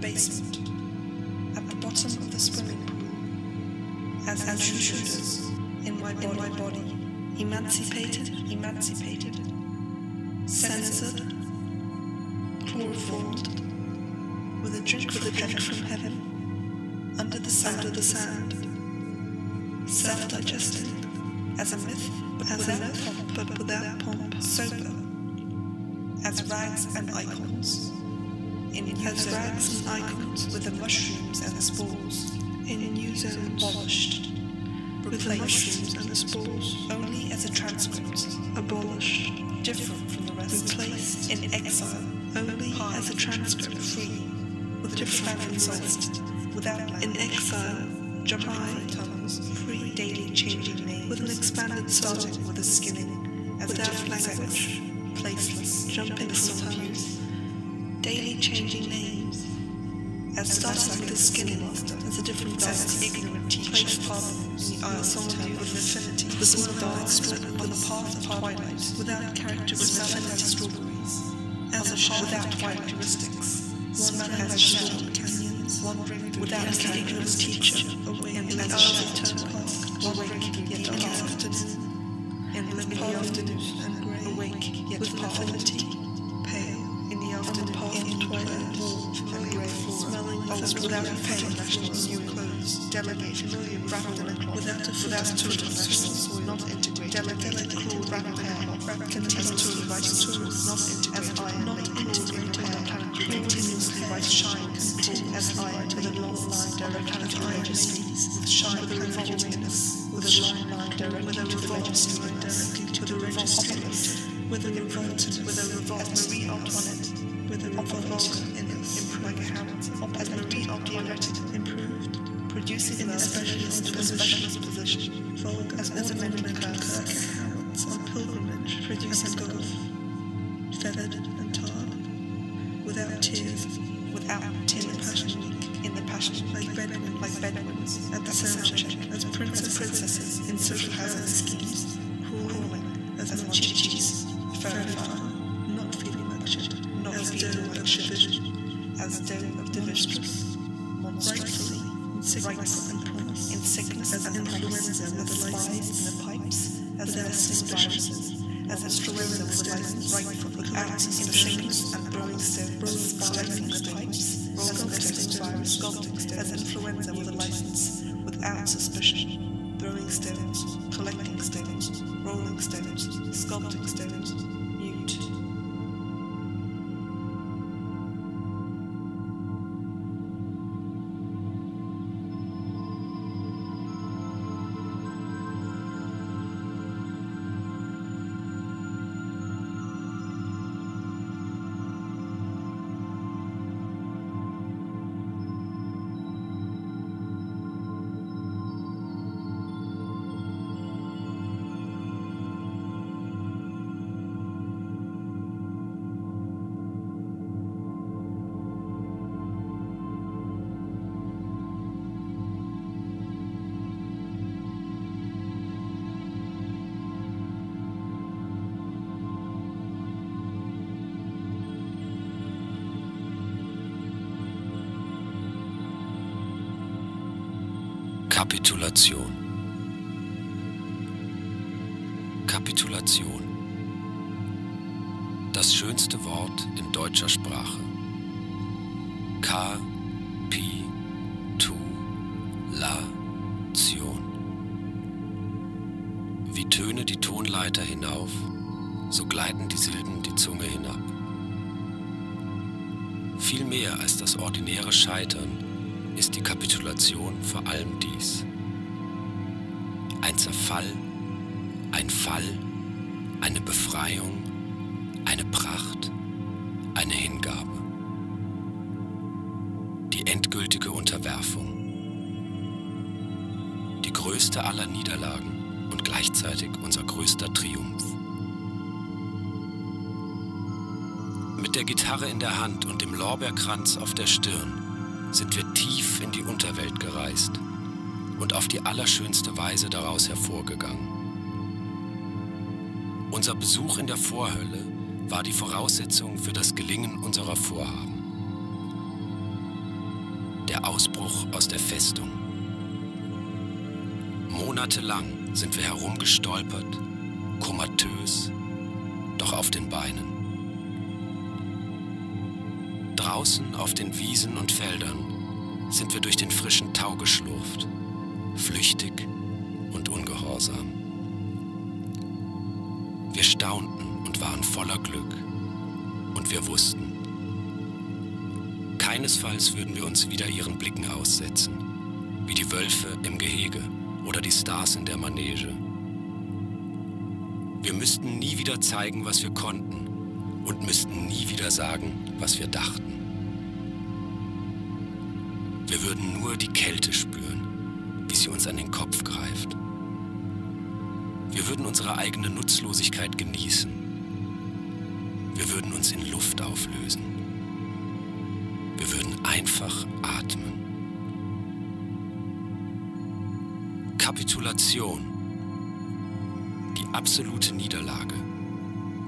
basement, at the bottom of the swimming pool, as intruders in my body, my body, emancipated, emancipated, censored, chloroformed, with a drink with a drink from heaven, under the sand, under the sand, self-digesting, as a myth, but as without pomp, but without pomp, sober, as rags and icons, in as rags and icons, with the mushrooms and the spores, in new zones, abolished, with the mushrooms and the spores, only as a transcript, abolished, different from the rest, replaced. In exile, only as a transcript, free, with different from the rest, without in exile, jumping tongues, free, daily changing names, with an expanded starting with a skinning, as without a language, placeless, jumping from youth, daily changing names, as starting with a skinning master, as a different as ignorant teacher, pardons, the isle solitude with affinity, the small dark strip on the path of twilight, without characteristics, as strawberries, as a shell without characteristics, one as a shell canyons, wandering without ignorant teacher, away in the early turnpike, awake yet afternoon, in the afternoon without faith, nationals, new clothes, delegated, wrapped in a cloth, without a foot, without children, nationals, not in at the soundcheck as princesses in social housing schemes, crawling as mochichis, fair and not feeling lectured, not as dough of division, as dough of the mistress, monstrously, rightful and promise, in sickness as influenza with the in the pipes, as nesting as influenza with the lice rightfully. Out in sickness and brewing stone, brewing in the pipes, sculpting virus, sculpting as influenza with a license without suspicion, throwing stones, collecting stones, rolling stones, sculpting stones, Kapitulation. Kapitulation. Das schönste Wort in deutscher Sprache. K, Pi, Tu, La, Zion. Wie Töne die Tonleiter hinauf, so gleiten die Silben die Zunge hinab. Viel mehr als das ordinäre Scheitern ist die Kapitulation vor allem dies. Zerfall, ein Fall, eine Befreiung, eine Pracht, eine Hingabe. Die endgültige Unterwerfung. Die größte aller Niederlagen und gleichzeitig unser größter Triumph. Mit der Gitarre in der Hand und dem Lorbeerkranz auf der Stirn sind wir tief in die Unterwelt gereist und auf die allerschönste Weise daraus hervorgegangen. Unser Besuch in der Vorhölle war die Voraussetzung für das Gelingen unserer Vorhaben. Ausbruch aus der Festung. Monatelang sind wir herumgestolpert, komatös, doch auf den Beinen. Draußen auf den Wiesen und Feldern sind wir durch den frischen Tau geschlurft, flüchtig und ungehorsam. Wir staunten und waren voller Glück und wir wussten, keinesfalls würden wir uns wieder ihren Blicken aussetzen, wie die Wölfe im Gehege oder die Stars in der Manege. Wir müssten nie wieder zeigen, was wir konnten und müssten nie wieder sagen, was wir dachten. Wir würden nur die Kälte spüren, sie uns an den Kopf greift. Wir würden unsere eigene Nutzlosigkeit genießen. Wir würden uns in Luft auflösen. Wir würden einfach atmen. Kapitulation. Die absolute Niederlage.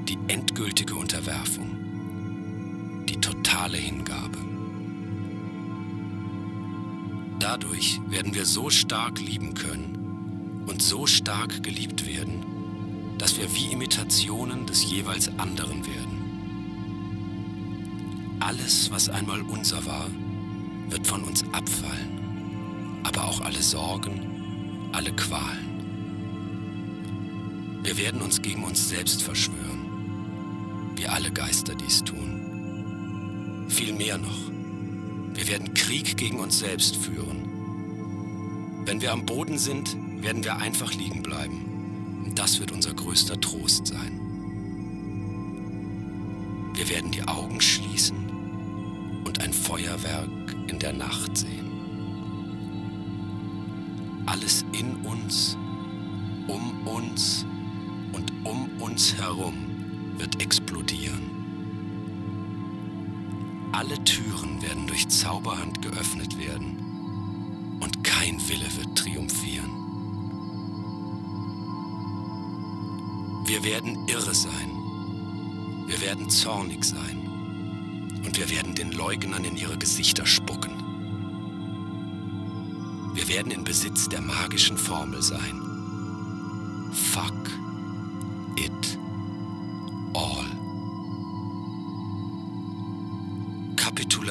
Die endgültige Unterwerfung. Die totale Hingabe. Dadurch werden wir so stark lieben können und so stark geliebt werden, dass wir wie Imitationen des jeweils anderen werden. Alles, was einmal unser war, wird von uns abfallen, aber auch alle Sorgen, alle Qualen. Wir werden uns gegen uns selbst verschwören, wie alle Geister dies tun. Viel mehr noch, wir werden Krieg gegen uns selbst führen. Wenn wir am Boden sind, werden wir einfach liegen bleiben. Und das wird unser größter Trost sein. Wir werden die Augen schließen und ein Feuerwerk in der Nacht sehen. Alles in uns, um uns und um uns herum wird explodieren. Alle Türen werden durch Zauberhand geöffnet werden und kein Wille wird triumphieren. Wir werden irre sein. Wir werden zornig sein. Und wir werden den Leugnern in ihre Gesichter spucken. Wir werden in Besitz der magischen Formel sein. Fuck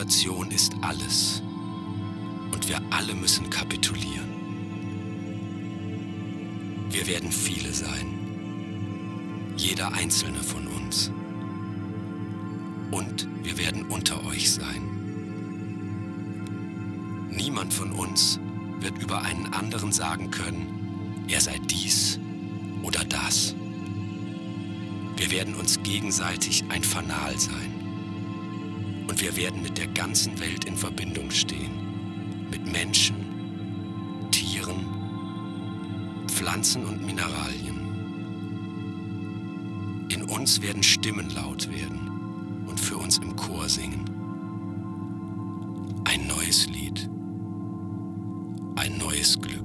Kapitulation ist alles. Und wir alle müssen kapitulieren. Wir werden viele sein. Jeder einzelne von uns. Und wir werden unter euch sein. Niemand von uns wird über einen anderen sagen können, er sei dies oder das. Wir werden uns gegenseitig ein Fanal sein. Und wir werden mit der ganzen Welt in Verbindung stehen. Mit Menschen, Tieren, Pflanzen und Mineralien. In uns werden Stimmen laut werden und für uns im Chor singen. Ein neues Lied. Ein neues Glück.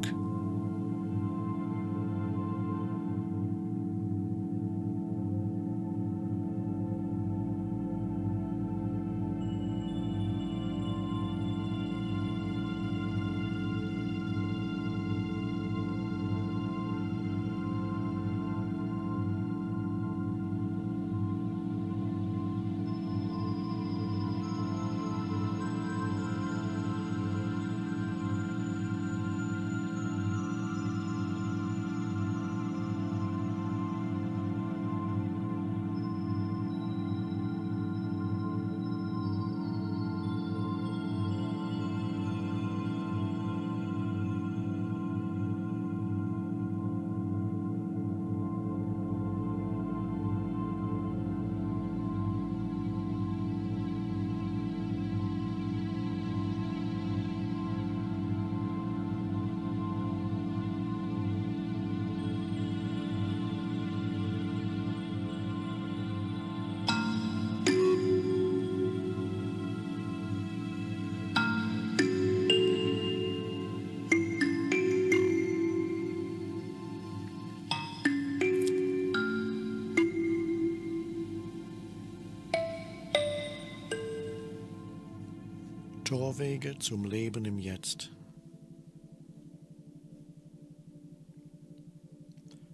Torwege zum Leben im Jetzt.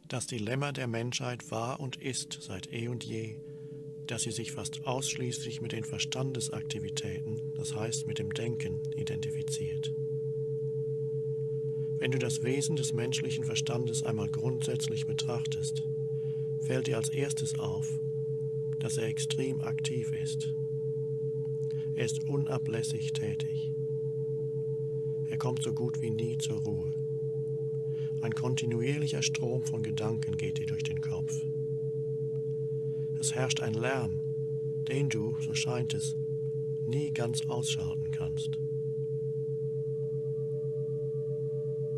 Das Dilemma der Menschheit war und ist seit eh und je, dass sie sich fast ausschließlich mit den Verstandesaktivitäten, das heißt mit dem Denken, identifiziert. Wenn du das Wesen des menschlichen Verstandes einmal grundsätzlich betrachtest, fällt dir als erstes auf, dass er extrem aktiv ist. Er ist unablässig tätig. Er kommt so gut wie nie zur Ruhe. Ein kontinuierlicher Strom von Gedanken geht dir durch den Kopf. Es herrscht ein Lärm, den du, so scheint es, nie ganz ausschalten kannst.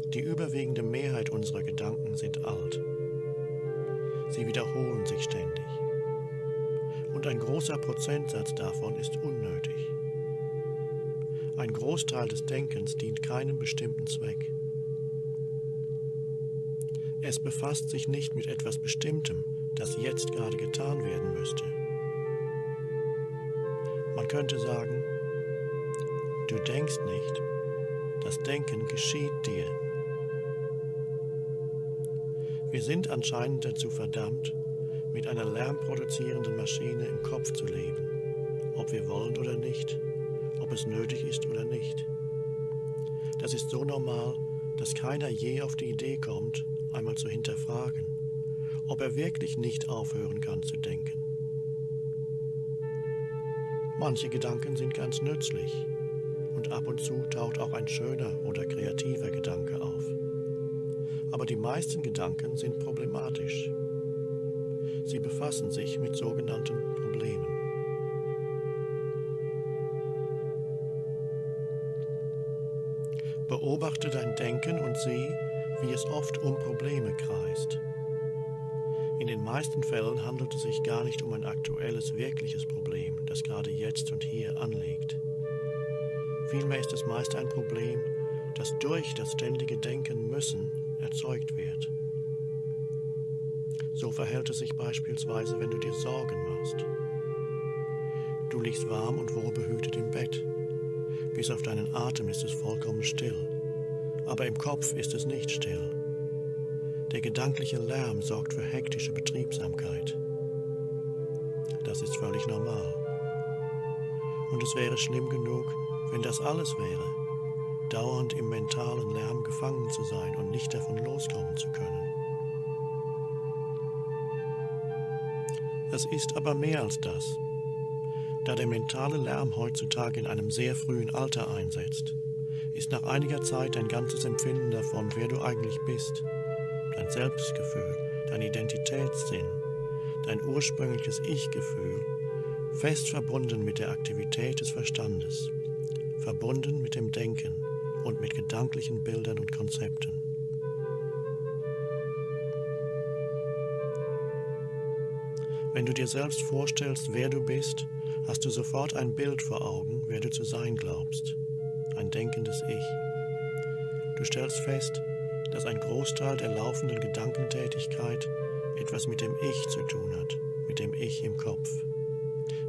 Die überwiegende Mehrheit unserer Gedanken sind alt. Sie wiederholen sich ständig. Und ein großer Prozentsatz davon ist unnötig. Ein Großteil des Denkens dient keinem bestimmten Zweck. Es befasst sich nicht mit etwas Bestimmtem, das jetzt gerade getan werden müsste. Man könnte sagen, du denkst nicht, das Denken geschieht dir. Wir sind anscheinend dazu verdammt, mit einer lärmproduzierenden Maschine im Kopf zu leben, ob wir wollen oder nicht ob es nötig ist oder nicht. Das ist so normal, dass keiner je auf die Idee kommt, einmal zu hinterfragen, ob er wirklich nicht aufhören kann zu denken. Manche Gedanken sind ganz nützlich und ab und zu taucht auch ein schöner oder kreativer Gedanke auf. Aber die meisten Gedanken sind problematisch. Sie befassen sich mit sogenannten Problemen. Ist ein Problem, das durch das ständige Denken müssen erzeugt wird. So verhält es sich beispielsweise, wenn du dir Sorgen machst. Du liegst warm und wohlbehütet im Bett bis auf deinen Atem ist es vollkommen still. Aber im Kopf ist es nicht still. Der gedankliche Lärm sorgt für hektische Betriebsamkeit. Das ist völlig normal. Und es wäre schlimm genug, wenn das alles wäre, dauernd im mentalen Lärm gefangen zu sein und nicht davon loskommen zu können. Es ist aber mehr als das. Da der mentale Lärm heutzutage in einem sehr frühen Alter einsetzt, ist nach einiger Zeit dein ganzes Empfinden davon, wer du eigentlich bist, dein Selbstgefühl, dein Identitätssinn, dein ursprüngliches Ich-Gefühl, fest verbunden mit der Aktivität des Verstandes, verbunden mit dem Denken und mit gedanklichen Bildern und Konzepten. Wenn du dir selbst vorstellst, wer du bist, hast du sofort ein Bild vor Augen, wer du zu sein glaubst, ein denkendes Ich. Du stellst fest, dass ein Großteil der laufenden Gedankentätigkeit etwas mit dem Ich zu tun hat, mit dem Ich im Kopf,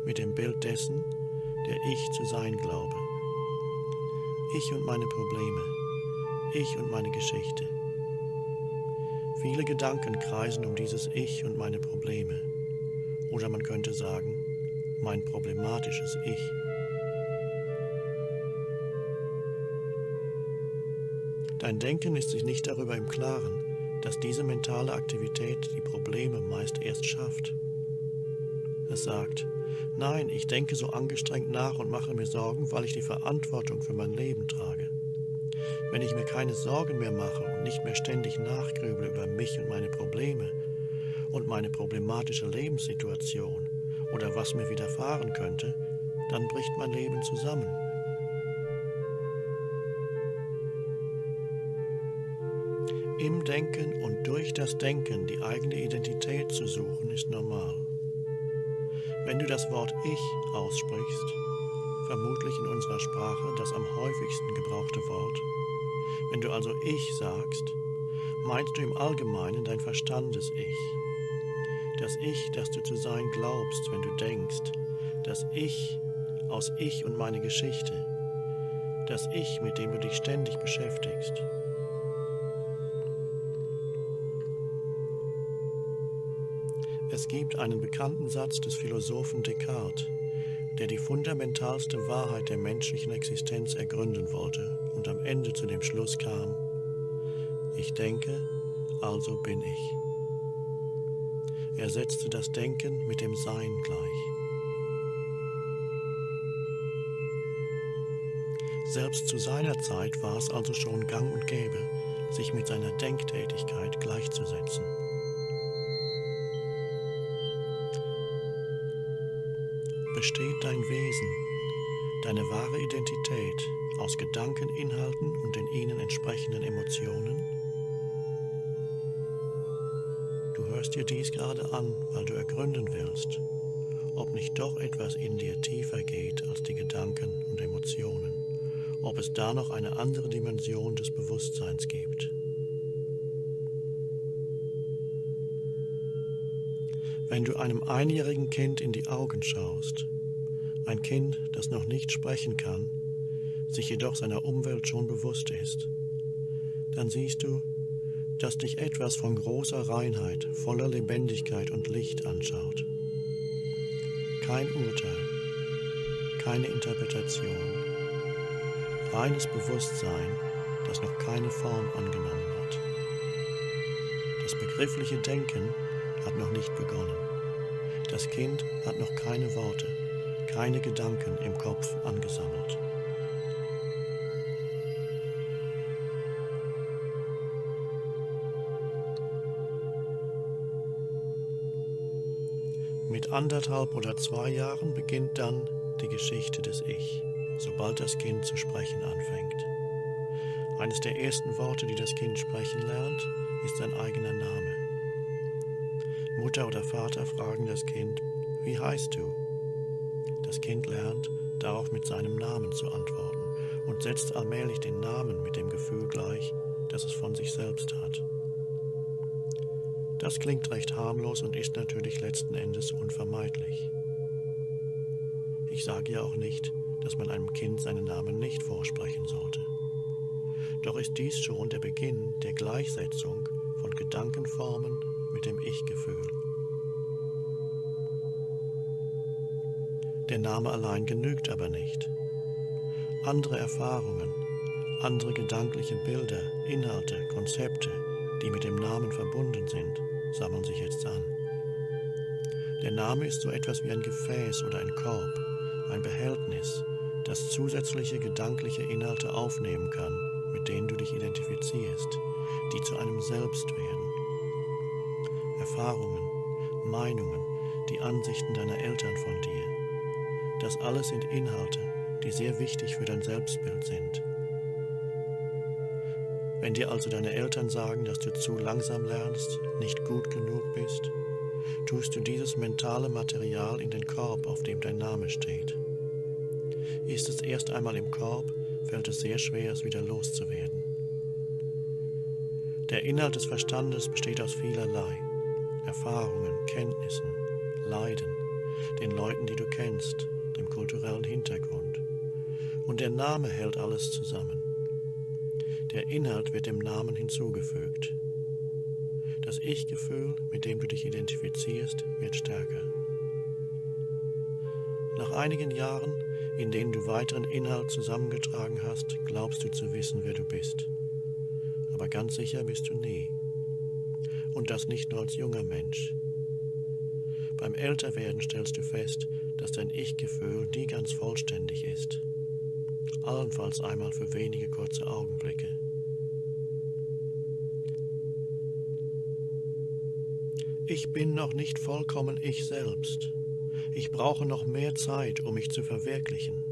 mit dem Bild dessen, der ich zu sein glaube. Ich und meine Probleme, ich und meine Geschichte. Viele Gedanken kreisen um dieses Ich und meine Probleme. Oder man könnte sagen, mein problematisches Ich. Dein Denken ist sich nicht darüber im Klaren, dass diese mentale Aktivität die Probleme meist erst schafft. Es sagt, nein, ich denke so angestrengt nach und mache mir Sorgen, weil ich die Verantwortung für mein Leben trage. Wenn ich mir keine Sorgen mehr mache und nicht mehr ständig nachgrüble über mich und meine Probleme und meine problematische Lebenssituation, oder was mir widerfahren könnte, dann bricht mein Leben zusammen. Im Denken und durch das Denken die eigene Identität zu suchen, ist normal. Du das Wort Ich aussprichst, vermutlich in unserer Sprache das am häufigsten gebrauchte Wort, wenn du also Ich sagst, meinst du im Allgemeinen dein Verstandes-Ich das Ich, das du zu sein glaubst, wenn du denkst, das Ich aus Ich und meine Geschichte, das Ich, mit dem du dich ständig beschäftigst. Es gibt einen bekannten Satz des Philosophen Descartes, der die fundamentalste Wahrheit der menschlichen Existenz ergründen wollte und am Ende zu dem Schluss kam, ich denke, also bin ich. Er setzte das Denken mit dem Sein gleich. Selbst zu seiner Zeit war es also schon gang und gäbe, sich mit seiner Denktätigkeit gleichzusetzen. Deine wahre Identität aus Gedankeninhalten und den ihnen entsprechenden Emotionen? Du hörst dir dies gerade an, weil du ergründen willst, ob nicht doch etwas in dir tiefer geht als die Gedanken und Emotionen, ob es da noch eine andere Dimension des Bewusstseins gibt. Wenn du einem einjährigen Kind in die Augen schaust, ein Kind, das noch nicht sprechen kann, sich jedoch seiner Umwelt schon bewusst ist, dann siehst du, dass dich etwas von großer Reinheit, voller Lebendigkeit und Licht anschaut. Kein Urteil, keine Interpretation, reines Bewusstsein, das noch keine Form angenommen hat. Das begriffliche Denken hat noch nicht begonnen. Das Kind hat noch keine Worte, keine Gedanken im Kopf angesammelt. Mit anderthalb oder zwei Jahren beginnt dann die Geschichte des Ich, sobald das Kind zu sprechen anfängt. Eines der ersten Worte, die das Kind sprechen lernt, ist sein eigener Name. Mutter oder Vater fragen das Kind, wie heißt du? Das Kind lernt, darauf mit seinem Namen zu antworten und setzt allmählich den Namen mit dem Gefühl gleich, dass es von sich selbst hat. Das klingt recht harmlos und ist natürlich letzten Endes unvermeidlich. Ich sage ja auch nicht, dass man einem Kind seinen Namen nicht vorsprechen sollte. Doch ist dies schon der Beginn der Gleichsetzung von Gedankenformen mit dem Ich-Gefühl. Der Name allein genügt aber nicht. Andere Erfahrungen, andere gedankliche Bilder, Inhalte, Konzepte, die mit dem Namen verbunden sind, sammeln sich jetzt an. Der Name ist so etwas wie ein Gefäß oder ein Korb, ein Behältnis, das zusätzliche gedankliche Inhalte aufnehmen kann, mit denen du dich identifizierst, die zu einem Selbst werden. Erfahrungen, Meinungen, die Ansichten deiner Eltern von dir. Das alles sind Inhalte, die sehr wichtig für dein Selbstbild sind wenn dir also deine Eltern sagen, dass du zu langsam lernst, nicht gut genug bist, tust du dieses mentale Material in den Korb, auf dem dein Name steht. Ist es erst einmal im Korb, fällt es sehr schwer, es wieder loszuwerden. Der Inhalt des Verstandes besteht aus vielerlei Erfahrungen, Kenntnissen, Leiden, den Leuten, die du kennst, kulturellen Hintergrund. Und der Name hält alles zusammen. Der Inhalt wird dem Namen hinzugefügt. Das Ich-Gefühl, mit dem du dich identifizierst, wird stärker. Nach einigen Jahren, in denen du weiteren Inhalt zusammengetragen hast, glaubst du zu wissen, wer du bist. Aber ganz sicher bist du nie. Und das nicht nur als junger Mensch. Beim Älterwerden stellst du fest, dass dein Ich-Gefühl nie ganz vollständig ist. Allenfalls einmal für wenige kurze Augenblicke. Ich bin noch nicht vollkommen ich selbst. Ich brauche noch mehr Zeit, um mich zu verwirklichen.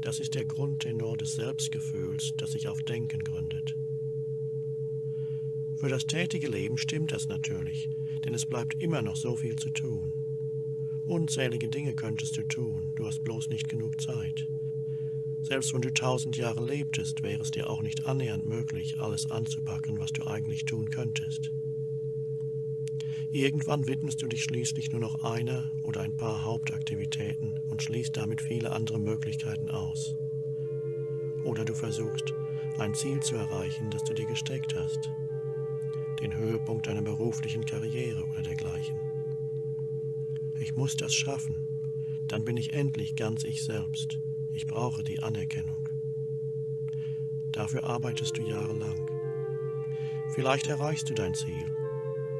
Das ist der Grundtenor des Selbstgefühls, das sich auf Denken gründet. Für das tätige Leben stimmt das natürlich, denn es bleibt immer noch so viel zu tun. Unzählige Dinge könntest du tun, du hast bloß nicht genug Zeit. Selbst wenn du tausend Jahre lebtest, wäre es dir auch nicht annähernd möglich, alles anzupacken, was du eigentlich tun könntest. Irgendwann widmest du dich schließlich nur noch einer oder ein paar Hauptaktivitäten und schließt damit viele andere Möglichkeiten aus. Oder du versuchst, ein Ziel zu erreichen, das du dir gesteckt hast. Den Höhepunkt deiner beruflichen Karriere oder dergleichen. Ich muss das schaffen. Dann bin ich endlich ganz ich selbst. Ich brauche die Anerkennung. Dafür arbeitest du jahrelang. Vielleicht erreichst du dein Ziel,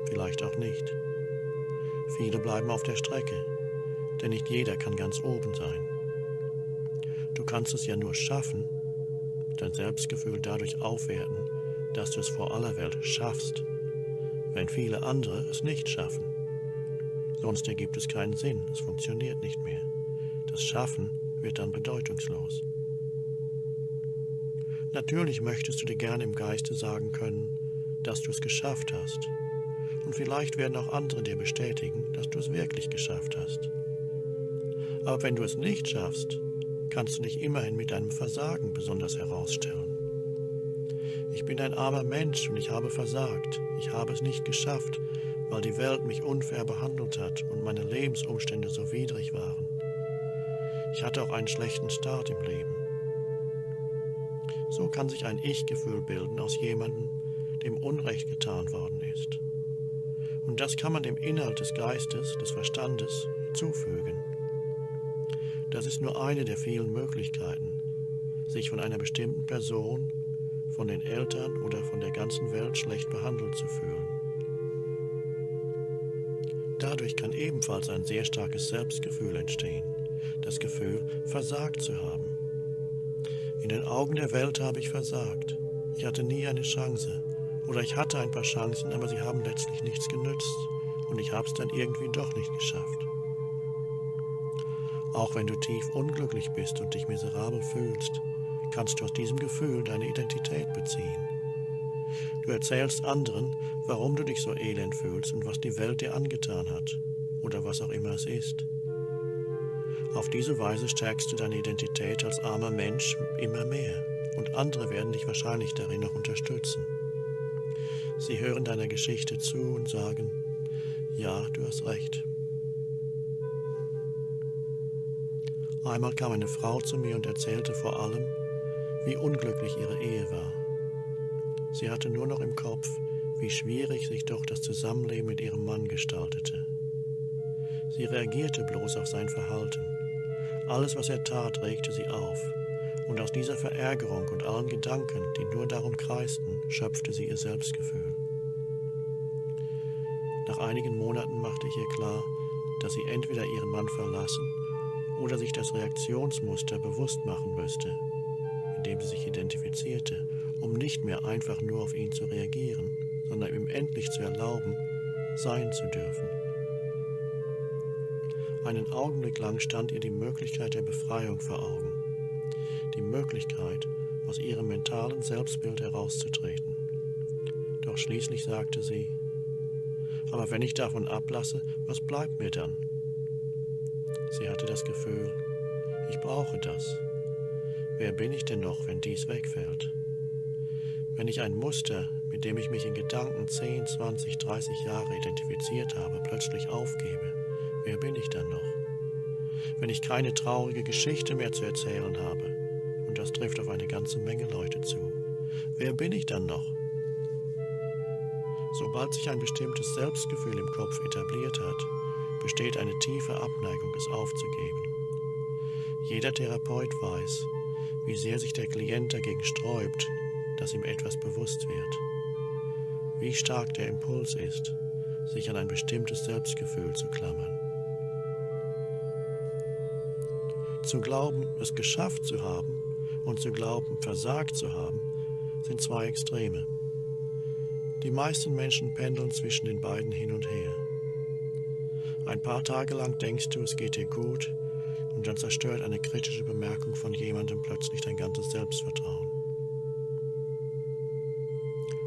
vielleicht auch nicht. Viele bleiben auf der Strecke, denn nicht jeder kann ganz oben sein. Du kannst es ja nur schaffen, dein Selbstgefühl dadurch aufwerten, dass du es vor aller Welt schaffst, wenn viele andere es nicht schaffen. Sonst ergibt es keinen Sinn, es funktioniert nicht mehr. Das Schaffen wird dann bedeutungslos. Natürlich möchtest du dir gerne im Geiste sagen können, dass du es geschafft hast. Und vielleicht werden auch andere dir bestätigen, dass du es wirklich geschafft hast. Aber wenn du es nicht schaffst, kannst du dich immerhin mit deinem Versagen besonders herausstellen. Ich bin ein armer Mensch und ich habe versagt. Ich habe es nicht geschafft, weil die Welt mich unfair behandelt hat und meine Lebensumstände so widrig waren. Ich hatte auch einen schlechten Start im Leben. So kann sich ein Ich-Gefühl bilden aus jemandem, dem Unrecht getan worden ist. Und das kann man dem Inhalt des Geistes, des Verstandes zufügen. Das ist nur eine der vielen Möglichkeiten, sich von einer bestimmten Person, von den Eltern oder von der ganzen Welt schlecht behandelt zu fühlen. Ebenfalls ein sehr starkes Selbstgefühl entstehen, das Gefühl, versagt zu haben. In den Augen der Welt habe ich versagt. Ich hatte nie eine Chance. Oder ich hatte ein paar Chancen, aber sie haben letztlich nichts genützt. Und ich habe es dann irgendwie doch nicht geschafft. Auch wenn du tief unglücklich bist und dich miserabel fühlst, kannst du aus diesem Gefühl deine Identität beziehen. Du erzählst anderen, warum du dich so elend fühlst und was die Welt dir angetan hat oder was auch immer es ist. Auf diese Weise stärkst du deine Identität als armer Mensch immer mehr und andere werden dich wahrscheinlich darin noch unterstützen. Sie hören deiner Geschichte zu und sagen, ja, du hast recht. Einmal kam eine Frau zu mir und erzählte vor allem, wie unglücklich ihre Ehe war. Sie hatte nur noch im Kopf, wie schwierig sich doch das Zusammenleben mit ihrem Mann gestaltete. Sie reagierte bloß auf sein Verhalten. Alles, was er tat, regte sie auf, und aus dieser Verärgerung und allen Gedanken, die nur darum kreisten, schöpfte sie ihr Selbstgefühl. Nach einigen Monaten machte ich ihr klar, dass sie entweder ihren Mann verlassen oder sich das Reaktionsmuster bewusst machen müsste, mit dem sie sich identifizierte, um nicht mehr einfach nur auf ihn zu reagieren, sondern ihm endlich zu erlauben, sein zu dürfen. Einen Augenblick lang stand ihr die Möglichkeit der Befreiung vor Augen. Die Möglichkeit, aus ihrem mentalen Selbstbild herauszutreten. Doch schließlich sagte sie, aber wenn ich davon ablasse, was bleibt mir dann? Sie hatte das Gefühl, ich brauche das. Wer bin ich denn noch, wenn dies wegfällt? Wenn ich ein Muster, mit dem ich mich in Gedanken 10, 20, 30 Jahre identifiziert habe, plötzlich aufgebe, wer bin ich dann noch? Wenn ich keine traurige Geschichte mehr zu erzählen habe, und das trifft auf eine ganze Menge Leute zu, wer bin ich dann noch? Sobald sich ein bestimmtes Selbstgefühl im Kopf etabliert hat, besteht eine tiefe Abneigung, es aufzugeben. Jeder Therapeut weiß, wie sehr sich der Klient dagegen sträubt, dass ihm etwas bewusst wird. Wie stark der Impuls ist, sich an ein bestimmtes Selbstgefühl zu klammern. Zu glauben, es geschafft zu haben und zu glauben, versagt zu haben, sind zwei Extreme. Die meisten Menschen pendeln zwischen den beiden hin und her. Ein paar Tage lang denkst du, es geht dir gut, und dann zerstört eine kritische Bemerkung von jemandem plötzlich dein ganzes Selbstvertrauen.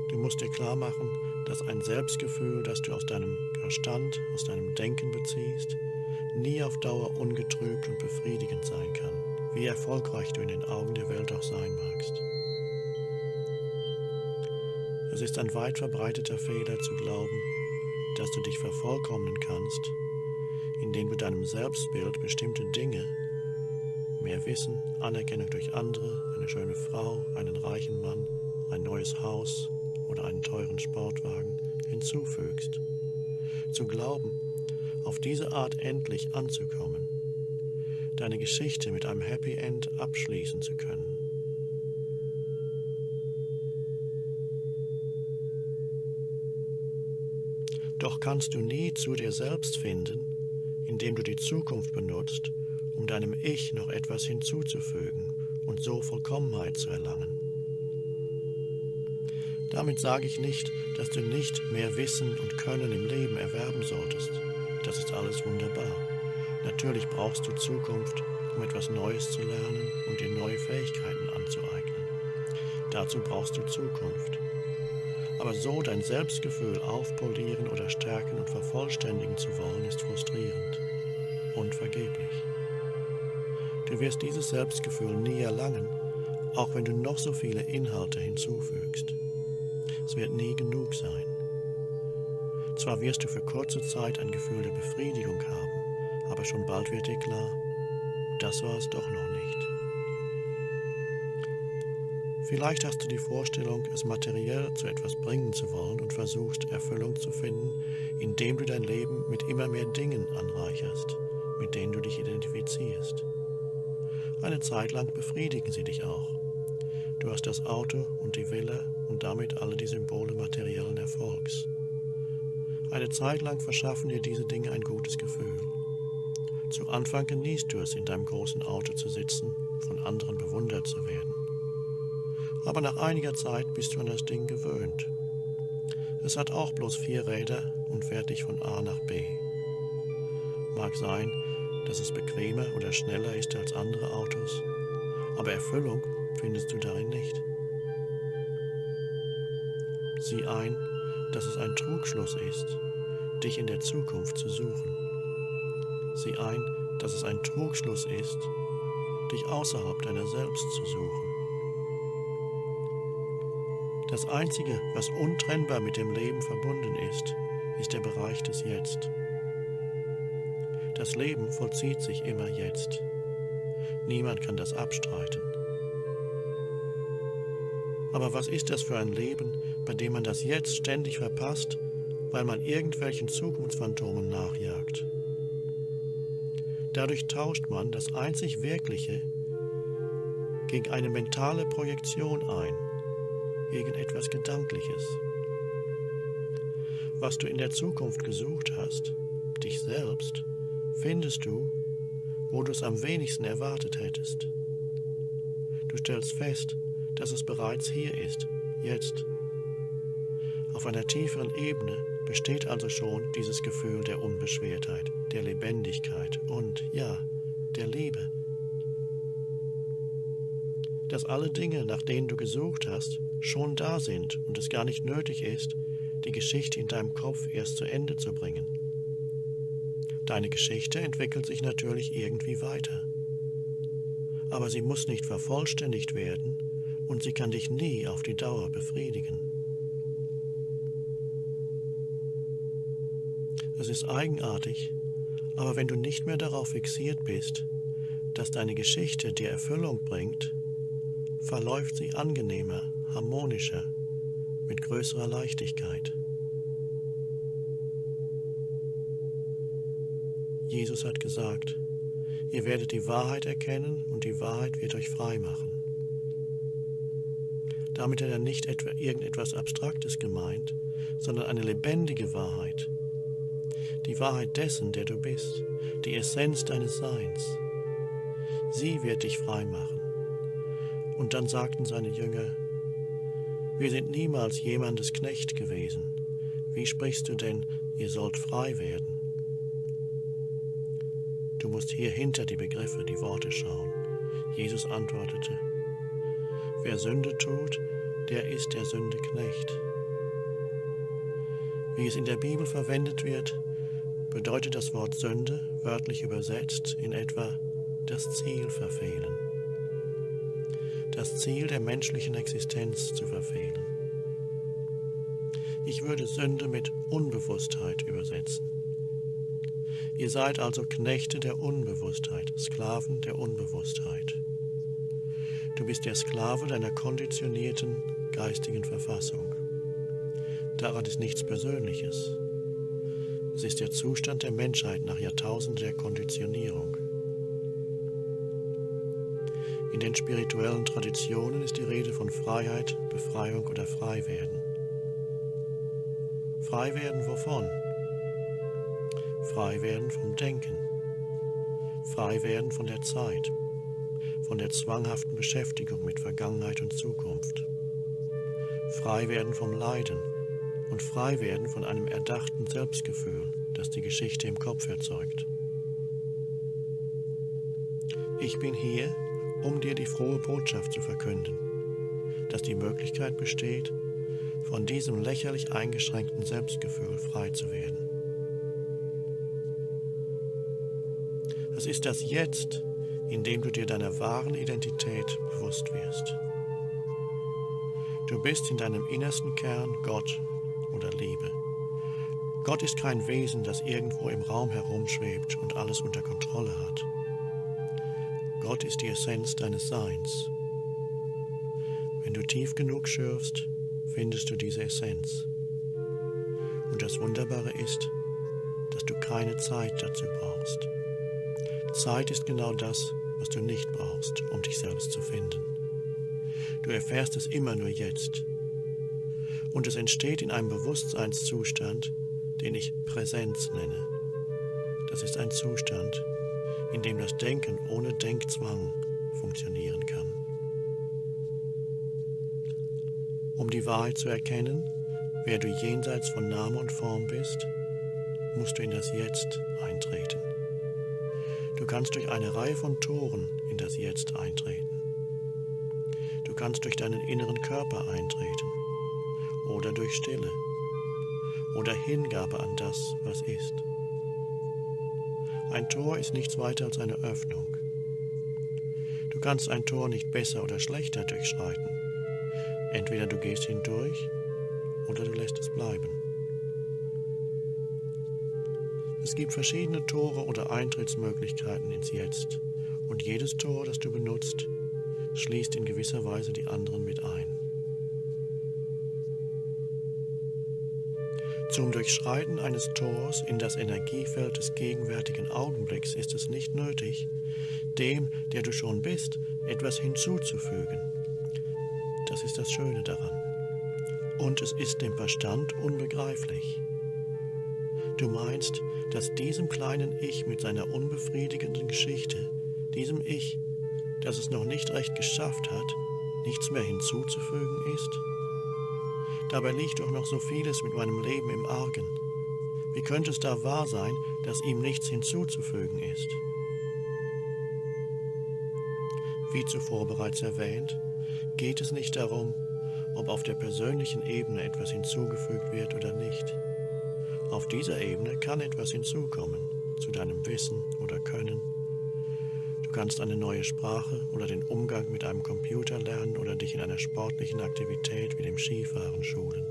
Du musst dir klar machen, dass ein Selbstgefühl, das du aus deinem Verstand, aus deinem Denken beziehst, nie auf Dauer ungetrübt und befriedigend sein kann, wie erfolgreich du in den Augen der Welt auch sein magst. Es ist ein weit verbreiteter Fehler zu glauben, dass du dich vervollkommnen kannst, indem du deinem Selbstbild bestimmte Dinge, mehr Wissen, Anerkennung durch andere, eine schöne Frau, einen reichen Mann, ein neues Haus oder einen teuren Sportwagen hinzufügst. Zu glauben, auf diese Art endlich anzukommen, deine Geschichte mit einem Happy End abschließen zu können. Doch kannst du nie zu dir selbst finden, indem du die Zukunft benutzt, um deinem Ich noch etwas hinzuzufügen und so Vollkommenheit zu erlangen. Damit sage ich nicht, dass du nicht mehr Wissen und Können im Leben erwerben solltest. Das ist alles wunderbar. Natürlich brauchst du Zukunft, um etwas Neues zu lernen und dir neue Fähigkeiten anzueignen. Dazu brauchst du Zukunft. Aber so dein Selbstgefühl aufpolieren oder stärken und vervollständigen zu wollen, ist frustrierend und vergeblich. Du wirst dieses Selbstgefühl nie erlangen, auch wenn du noch so viele Inhalte hinzufügst. Es wird nie genug sein. Zwar wirst du für kurze Zeit ein Gefühl der Befriedigung haben, aber schon bald wird dir klar, das war es doch noch nicht. Vielleicht hast du die Vorstellung, es materiell zu etwas bringen zu wollen und versuchst Erfüllung zu finden, indem du dein Leben mit immer mehr Dingen anreicherst, mit denen du dich identifizierst. Eine Zeit lang befriedigen sie dich auch. Du hast das Auto und die Villa und damit alle die Symbole materiellen Erfolgs. Eine Zeit lang verschaffen dir diese Dinge ein gutes Gefühl. Zu Anfang genießt du es, in deinem großen Auto zu sitzen, von anderen bewundert zu werden aber nach einiger Zeit bist du an das Ding gewöhnt. Es hat auch bloß vier Räder und fährt dich von A nach B. Mag sein, dass es bequemer oder schneller ist als andere Autos, aber Erfüllung findest du darin nicht. Sieh ein, dass es ein Trugschluss ist, dich in der Zukunft zu suchen. Sieh ein, dass es ein Trugschluss ist, dich außerhalb deiner selbst zu suchen. Das Einzige, was untrennbar mit dem Leben verbunden ist, ist der Bereich des Jetzt. Das Leben vollzieht sich immer jetzt. Niemand kann das abstreiten. Aber was ist das für ein Leben, bei dem man das Jetzt ständig verpasst, weil man irgendwelchen Zukunftsphantomen nachjagt? Dadurch tauscht man das einzig Wirkliche gegen eine mentale Projektion ein irgendetwas Gedankliches. Was du in der Zukunft gesucht hast, dich selbst, findest du, wo du es am wenigsten erwartet hättest. Du stellst fest, dass es bereits hier ist, jetzt. Auf einer tieferen Ebene besteht also schon dieses Gefühl der Unbeschwertheit, der Lebendigkeit und, ja, der Liebe. Dass alle Dinge, nach denen du gesucht hast, schon da sind und es gar nicht nötig ist, die Geschichte in deinem Kopf erst zu Ende zu bringen. Deine Geschichte entwickelt sich natürlich irgendwie weiter. Aber sie muss nicht vervollständigt werden und sie kann dich nie auf die Dauer befriedigen. Es ist eigenartig, aber wenn du nicht mehr darauf fixiert bist, dass deine Geschichte dir Erfüllung bringt, verläuft sie angenehmer harmonischer, mit größerer Leichtigkeit. Jesus hat gesagt, ihr werdet die Wahrheit erkennen und die Wahrheit wird euch frei machen. Damit hat er nicht etwa irgendetwas Abstraktes gemeint, sondern eine lebendige Wahrheit. Die Wahrheit dessen, der du bist, die Essenz deines Seins. Sie wird dich frei machen. Und dann sagten seine Jünger, wir sind niemals jemandes Knecht gewesen. Wie sprichst du denn, ihr sollt frei werden? Du musst hier hinter die Begriffe, die Worte schauen. Jesus antwortete, Wer Sünde tut, der ist der Sünde Knecht. Wie es in der Bibel verwendet wird, bedeutet das Wort Sünde, wörtlich übersetzt, in etwa das Ziel verfehlen das Ziel der menschlichen Existenz zu verfehlen. Ich würde Sünde mit Unbewusstheit übersetzen. Ihr seid also Knechte der Unbewusstheit, Sklaven der Unbewusstheit. Du bist der Sklave deiner konditionierten geistigen Verfassung. Daran ist nichts Persönliches. Es ist der Zustand der Menschheit nach Jahrtausenden der Konditionierung. In den spirituellen Traditionen ist die Rede von Freiheit, Befreiung oder Freiwerden. Freiwerden wovon? Freiwerden vom Denken. Freiwerden von der Zeit. Von der zwanghaften Beschäftigung mit Vergangenheit und Zukunft. Freiwerden vom Leiden und Freiwerden von einem erdachten Selbstgefühl, das die Geschichte im Kopf erzeugt. Ich bin hier, um dir die frohe Botschaft zu verkünden, dass die Möglichkeit besteht, von diesem lächerlich eingeschränkten Selbstgefühl frei zu werden. Es ist das Jetzt, in dem du dir deiner wahren Identität bewusst wirst. Du bist in deinem innersten Kern Gott oder Liebe. Gott ist kein Wesen, das irgendwo im Raum herumschwebt und alles unter Kontrolle hat. Gott ist die Essenz deines Seins. Wenn du tief genug schürfst, findest du diese Essenz. Und das Wunderbare ist, dass du keine Zeit dazu brauchst. Zeit ist genau das, was du nicht brauchst, um dich selbst zu finden. Du erfährst es immer nur jetzt. Und es entsteht in einem Bewusstseinszustand, den ich Präsenz nenne. Das ist ein Zustand, in dem das Denken ohne Denkzwang funktionieren kann. Um die Wahrheit zu erkennen, wer du jenseits von Name und Form bist, musst du in das Jetzt eintreten. Du kannst durch eine Reihe von Toren in das Jetzt eintreten. Du kannst durch deinen inneren Körper eintreten oder durch Stille oder Hingabe an das, was ist. Ein Tor ist nichts weiter als eine Öffnung. Du kannst ein Tor nicht besser oder schlechter durchschreiten. Entweder du gehst hindurch oder du lässt es bleiben. Es gibt verschiedene Tore oder Eintrittsmöglichkeiten ins Jetzt und jedes Tor, das du benutzt, schließt in gewisser Weise die anderen mit ein. Zum Durchschreiten eines Tors in das Energiefeld des gegenwärtigen Augenblicks ist es nicht nötig, dem, der du schon bist, etwas hinzuzufügen. Das ist das Schöne daran. Und es ist dem Verstand unbegreiflich. Du meinst, dass diesem kleinen Ich mit seiner unbefriedigenden Geschichte, diesem Ich, das es noch nicht recht geschafft hat, nichts mehr hinzuzufügen ist? Dabei liegt doch noch so vieles mit meinem Leben im Argen. Wie könnte es da wahr sein, dass ihm nichts hinzuzufügen ist? Wie zuvor bereits erwähnt, geht es nicht darum, ob auf der persönlichen Ebene etwas hinzugefügt wird oder nicht. Auf dieser Ebene kann etwas hinzukommen, zu deinem Wissen oder Können, kannst eine neue Sprache oder den Umgang mit einem Computer lernen oder dich in einer sportlichen Aktivität wie dem Skifahren schulen.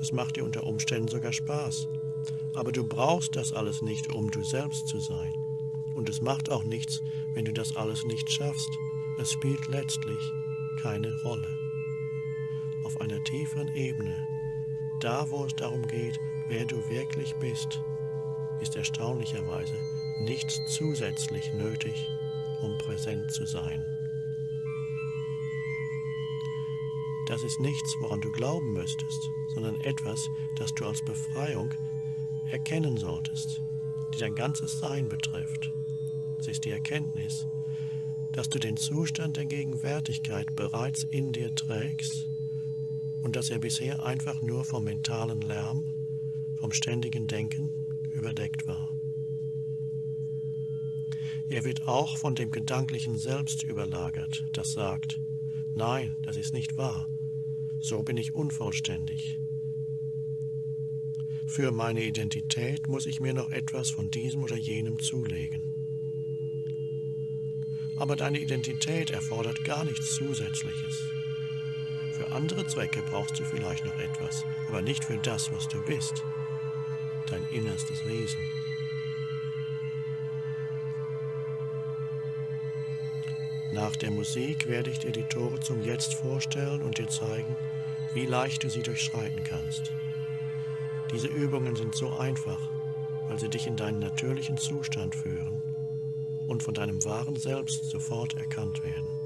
Es macht dir unter Umständen sogar Spaß. Aber du brauchst das alles nicht, um du selbst zu sein. Und es macht auch nichts, wenn du das alles nicht schaffst. Es spielt letztlich keine Rolle. Auf einer tieferen Ebene, da wo es darum geht, wer du wirklich bist, ist erstaunlicherweise nichts zusätzlich nötig, um präsent zu sein. Das ist nichts, woran du glauben müsstest, sondern etwas, das du als Befreiung erkennen solltest, die dein ganzes Sein betrifft. Es ist die Erkenntnis, dass du den Zustand der Gegenwärtigkeit bereits in dir trägst und dass er bisher einfach nur vom mentalen Lärm, vom ständigen Denken überdeckt war. Er wird auch von dem gedanklichen Selbst überlagert, das sagt, nein, das ist nicht wahr, so bin ich unvollständig. Für meine Identität muss ich mir noch etwas von diesem oder jenem zulegen. Aber deine Identität erfordert gar nichts Zusätzliches. Für andere Zwecke brauchst du vielleicht noch etwas, aber nicht für das, was du bist, dein innerstes Wesen. Der Musik werde ich dir die Tore zum Jetzt vorstellen und dir zeigen, wie leicht du sie durchschreiten kannst. Diese Übungen sind so einfach, weil sie dich in deinen natürlichen Zustand führen und von deinem wahren Selbst sofort erkannt werden.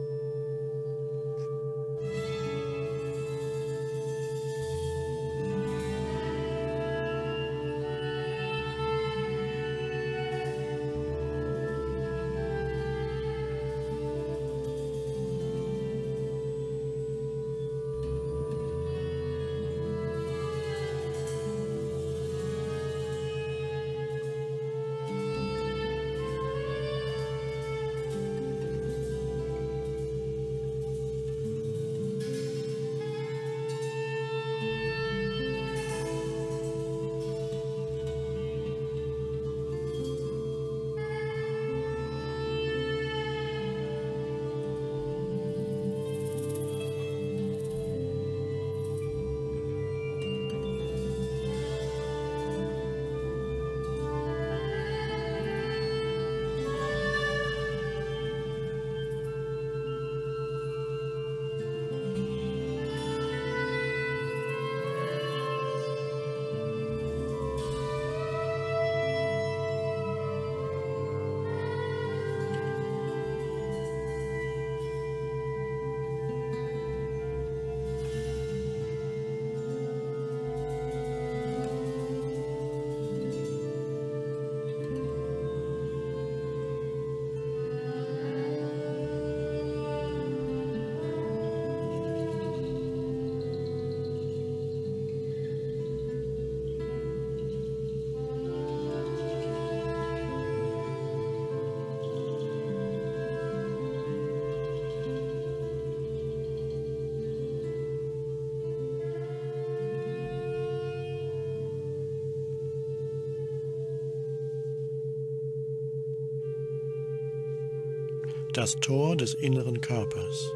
Das Tor des inneren Körpers.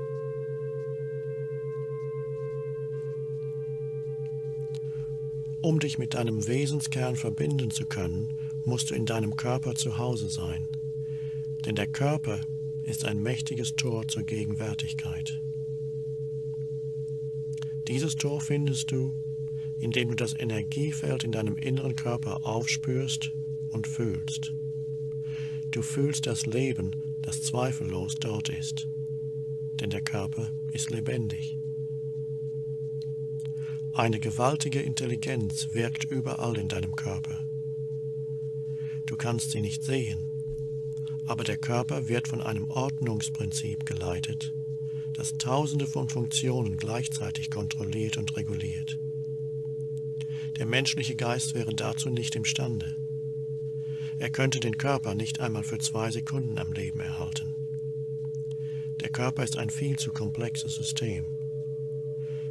Um dich mit deinem Wesenskern verbinden zu können, musst du in deinem Körper zu Hause sein, denn der Körper ist ein mächtiges Tor zur Gegenwärtigkeit. Dieses Tor findest du, indem du das Energiefeld in deinem inneren Körper aufspürst und fühlst. Du fühlst das Leben, das zweifellos dort ist, denn der Körper ist lebendig. Eine gewaltige Intelligenz wirkt überall in deinem Körper. Du kannst sie nicht sehen, aber der Körper wird von einem Ordnungsprinzip geleitet, das tausende von Funktionen gleichzeitig kontrolliert und reguliert. Der menschliche Geist wäre dazu nicht imstande. Er könnte den Körper nicht einmal für zwei Sekunden am Leben erhalten. Der Körper ist ein viel zu komplexes System.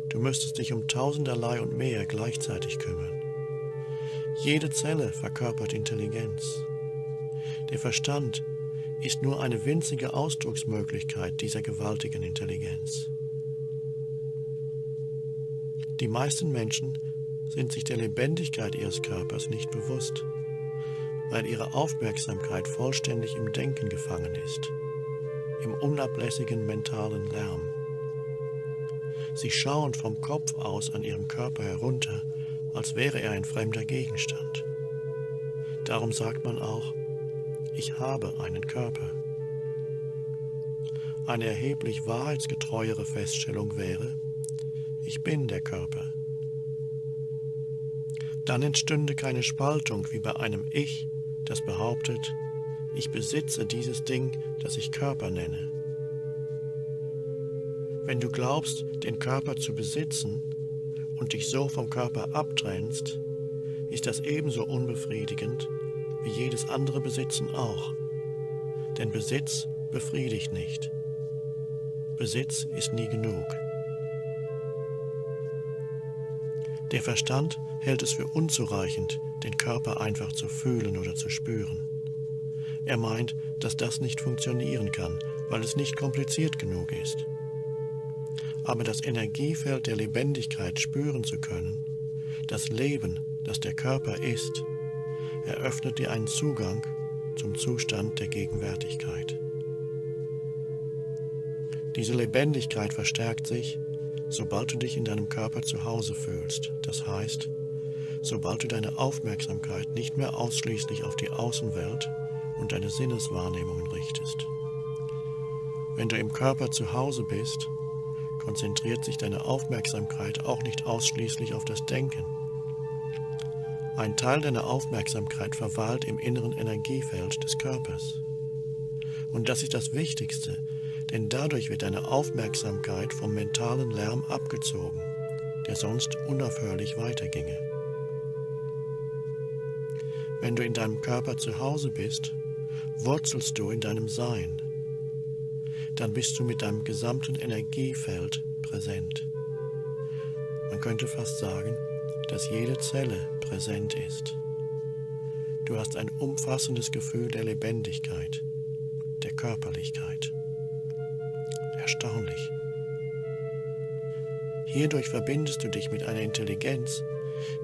Du müsstest dich um tausenderlei und mehr gleichzeitig kümmern. Jede Zelle verkörpert Intelligenz. Der Verstand ist nur eine winzige Ausdrucksmöglichkeit dieser gewaltigen Intelligenz. Die meisten Menschen sind sich der Lebendigkeit ihres Körpers nicht bewusst weil ihre Aufmerksamkeit vollständig im Denken gefangen ist, im unablässigen mentalen Lärm. Sie schauen vom Kopf aus an ihrem Körper herunter, als wäre er ein fremder Gegenstand. Darum sagt man auch, ich habe einen Körper. Eine erheblich wahrheitsgetreuere Feststellung wäre, ich bin der Körper. Dann entstünde keine Spaltung wie bei einem Ich das behauptet, ich besitze dieses Ding, das ich Körper nenne. Wenn du glaubst, den Körper zu besitzen und dich so vom Körper abtrennst, ist das ebenso unbefriedigend wie jedes andere Besitzen auch. Denn Besitz befriedigt nicht. Besitz ist nie genug. Der Verstand hält es für unzureichend, den Körper einfach zu fühlen oder zu spüren. Er meint, dass das nicht funktionieren kann, weil es nicht kompliziert genug ist. Aber das Energiefeld der Lebendigkeit spüren zu können, das Leben, das der Körper ist, eröffnet dir einen Zugang zum Zustand der Gegenwärtigkeit. Diese Lebendigkeit verstärkt sich, sobald du dich in deinem Körper zu Hause fühlst. Das heißt, sobald du deine Aufmerksamkeit nicht mehr ausschließlich auf die Außenwelt und deine Sinneswahrnehmungen richtest. Wenn du im Körper zu Hause bist, konzentriert sich deine Aufmerksamkeit auch nicht ausschließlich auf das Denken. Ein Teil deiner Aufmerksamkeit verweilt im inneren Energiefeld des Körpers. Und das ist das Wichtigste, denn dadurch wird deine Aufmerksamkeit vom mentalen Lärm abgezogen, der sonst unaufhörlich weiterginge. Wenn du in deinem Körper zu Hause bist, wurzelst du in deinem Sein. Dann bist du mit deinem gesamten Energiefeld präsent. Man könnte fast sagen, dass jede Zelle präsent ist. Du hast ein umfassendes Gefühl der Lebendigkeit, der Körperlichkeit. Erstaunlich. Hierdurch verbindest du dich mit einer Intelligenz,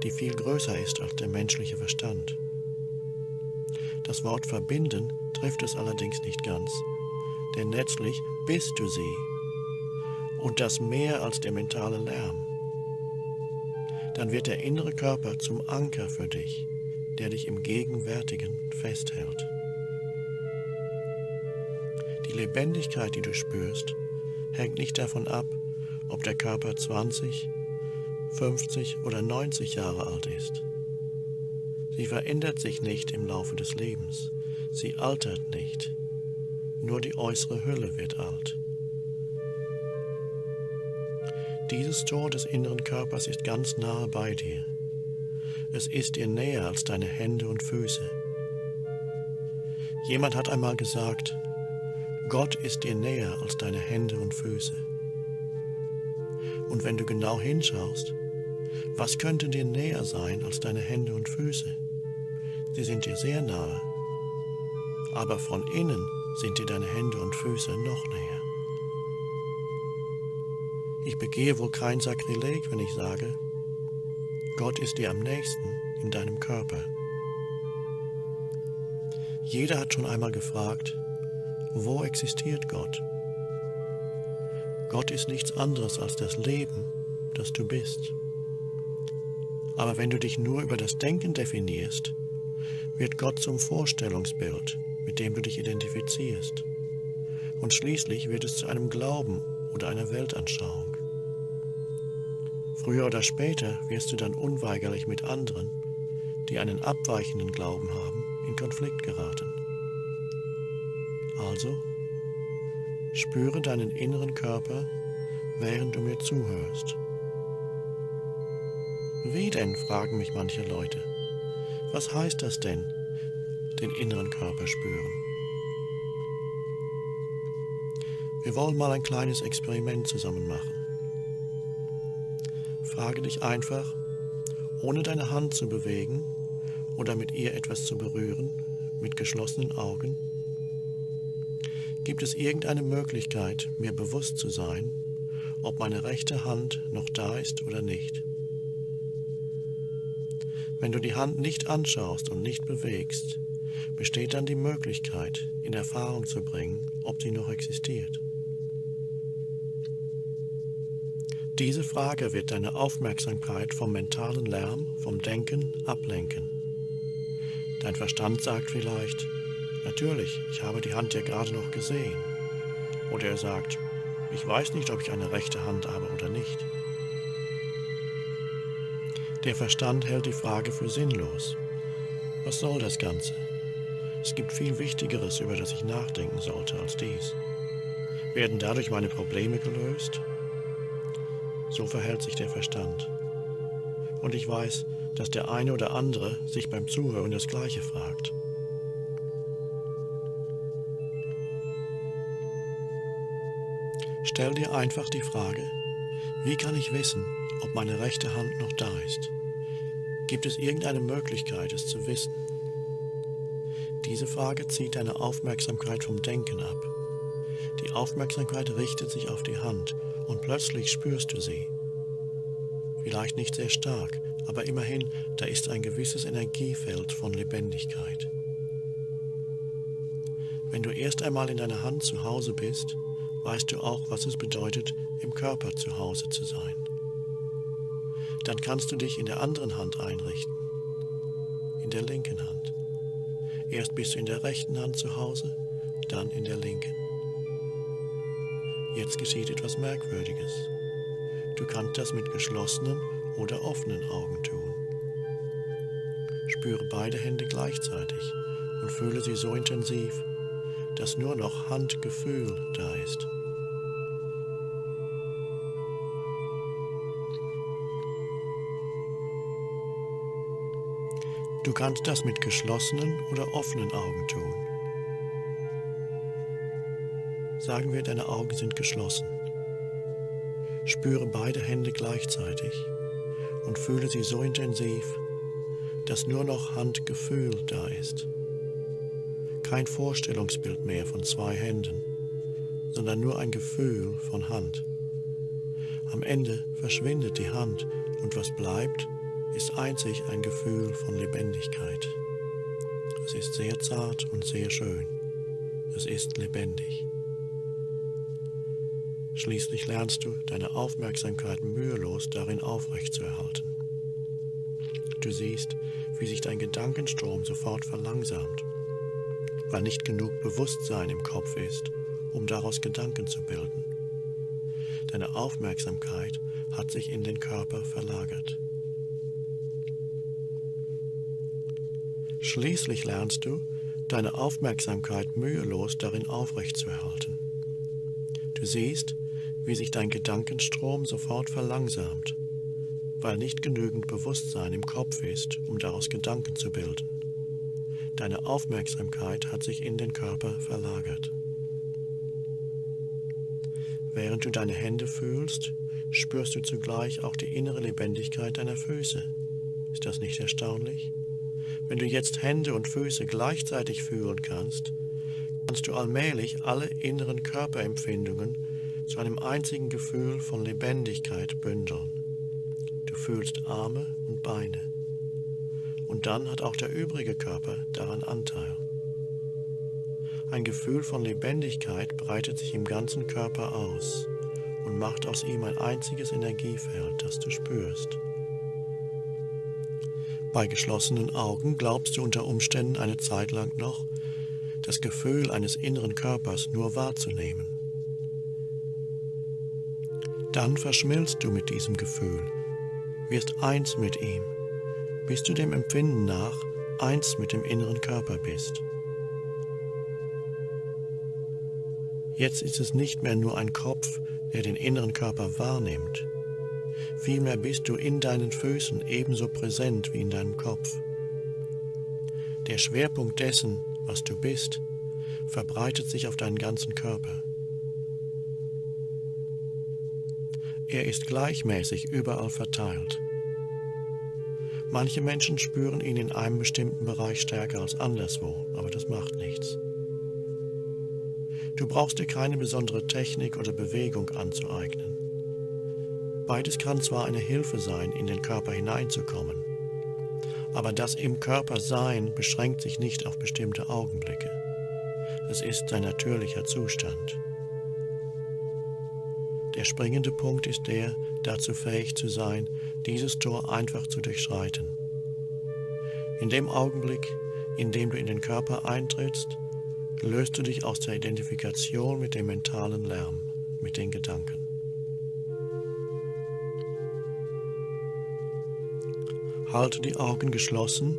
die viel größer ist als der menschliche Verstand. Das Wort verbinden trifft es allerdings nicht ganz, denn letztlich bist du sie und das mehr als der mentale Lärm. Dann wird der innere Körper zum Anker für dich, der dich im Gegenwärtigen festhält. Die Lebendigkeit, die du spürst, hängt nicht davon ab, ob der Körper 20, 50 oder 90 Jahre alt ist. Sie verändert sich nicht im Laufe des Lebens. Sie altert nicht. Nur die äußere Hülle wird alt. Dieses Tor des inneren Körpers ist ganz nahe bei dir. Es ist dir näher als deine Hände und Füße. Jemand hat einmal gesagt, Gott ist dir näher als deine Hände und Füße. Und wenn du genau hinschaust, was könnte dir näher sein als deine Hände und Füße? Sie sind dir sehr nahe, aber von innen sind dir deine Hände und Füße noch näher. Ich begehe wohl kein Sakrileg, wenn ich sage, Gott ist dir am nächsten in deinem Körper. Jeder hat schon einmal gefragt, wo existiert Gott? Gott ist nichts anderes als das Leben, das du bist. Aber wenn du dich nur über das Denken definierst, wird Gott zum Vorstellungsbild, mit dem du dich identifizierst. Und schließlich wird es zu einem Glauben oder einer Weltanschauung. Früher oder später wirst du dann unweigerlich mit anderen, die einen abweichenden Glauben haben, in Konflikt geraten. Also, spüre deinen inneren Körper, während du mir zuhörst. Wie denn, fragen mich manche Leute. Was heißt das denn, den inneren Körper spüren? Wir wollen mal ein kleines Experiment zusammen machen. Frage dich einfach, ohne deine Hand zu bewegen oder mit ihr etwas zu berühren, mit geschlossenen Augen, gibt es irgendeine Möglichkeit, mir bewusst zu sein, ob meine rechte Hand noch da ist oder nicht? Wenn du die Hand nicht anschaust und nicht bewegst, besteht dann die Möglichkeit, in Erfahrung zu bringen, ob sie noch existiert. Diese Frage wird deine Aufmerksamkeit vom mentalen Lärm, vom Denken ablenken. Dein Verstand sagt vielleicht, natürlich, ich habe die Hand ja gerade noch gesehen. Oder er sagt, ich weiß nicht, ob ich eine rechte Hand habe oder nicht. Der Verstand hält die Frage für sinnlos. Was soll das Ganze? Es gibt viel Wichtigeres, über das ich nachdenken sollte, als dies. Werden dadurch meine Probleme gelöst? So verhält sich der Verstand. Und ich weiß, dass der eine oder andere sich beim Zuhören das Gleiche fragt. Stell dir einfach die Frage, wie kann ich wissen, ob meine rechte Hand noch da ist? Gibt es irgendeine Möglichkeit, es zu wissen? Diese Frage zieht deine Aufmerksamkeit vom Denken ab. Die Aufmerksamkeit richtet sich auf die Hand und plötzlich spürst du sie. Vielleicht nicht sehr stark, aber immerhin, da ist ein gewisses Energiefeld von Lebendigkeit. Wenn du erst einmal in deiner Hand zu Hause bist weißt du auch, was es bedeutet, im Körper zu Hause zu sein. Dann kannst du dich in der anderen Hand einrichten, in der linken Hand. Erst bist du in der rechten Hand zu Hause, dann in der linken. Jetzt geschieht etwas Merkwürdiges. Du kannst das mit geschlossenen oder offenen Augen tun. Spüre beide Hände gleichzeitig und fühle sie so intensiv, dass nur noch Handgefühl da ist. Kannst das mit geschlossenen oder offenen Augen tun. Sagen wir, deine Augen sind geschlossen. Spüre beide Hände gleichzeitig und fühle sie so intensiv, dass nur noch Handgefühl da ist. Kein Vorstellungsbild mehr von zwei Händen, sondern nur ein Gefühl von Hand. Am Ende verschwindet die Hand und was bleibt, ist einzig ein Gefühl von Lebendigkeit. Es ist sehr zart und sehr schön. Es ist lebendig. Schließlich lernst du deine Aufmerksamkeit mühelos darin aufrechtzuerhalten. Du siehst, wie sich dein Gedankenstrom sofort verlangsamt, weil nicht genug Bewusstsein im Kopf ist, um daraus Gedanken zu bilden. Deine Aufmerksamkeit hat sich in den Körper verlagert. Schließlich lernst du, deine Aufmerksamkeit mühelos darin aufrechtzuerhalten. Du siehst, wie sich dein Gedankenstrom sofort verlangsamt, weil nicht genügend Bewusstsein im Kopf ist, um daraus Gedanken zu bilden. Deine Aufmerksamkeit hat sich in den Körper verlagert. Während du deine Hände fühlst, spürst du zugleich auch die innere Lebendigkeit deiner Füße. Ist das nicht erstaunlich? Wenn du jetzt Hände und Füße gleichzeitig fühlen kannst, kannst du allmählich alle inneren Körperempfindungen zu einem einzigen Gefühl von Lebendigkeit bündeln. Du fühlst Arme und Beine. Und dann hat auch der übrige Körper daran Anteil. Ein Gefühl von Lebendigkeit breitet sich im ganzen Körper aus und macht aus ihm ein einziges Energiefeld, das du spürst. Bei geschlossenen Augen glaubst du unter Umständen eine Zeit lang noch, das Gefühl eines inneren Körpers nur wahrzunehmen. Dann verschmilzt du mit diesem Gefühl, wirst eins mit ihm, bis du dem Empfinden nach eins mit dem inneren Körper bist. Jetzt ist es nicht mehr nur ein Kopf, der den inneren Körper wahrnimmt, Vielmehr bist du in deinen Füßen ebenso präsent wie in deinem Kopf. Der Schwerpunkt dessen, was du bist, verbreitet sich auf deinen ganzen Körper. Er ist gleichmäßig überall verteilt. Manche Menschen spüren ihn in einem bestimmten Bereich stärker als anderswo, aber das macht nichts. Du brauchst dir keine besondere Technik oder Bewegung anzueignen. Beides kann zwar eine Hilfe sein, in den Körper hineinzukommen, aber das im Körper Sein beschränkt sich nicht auf bestimmte Augenblicke. Es ist sein natürlicher Zustand. Der springende Punkt ist der, dazu fähig zu sein, dieses Tor einfach zu durchschreiten. In dem Augenblick, in dem du in den Körper eintrittst, löst du dich aus der Identifikation mit dem mentalen Lärm, mit den Gedanken. Halte die Augen geschlossen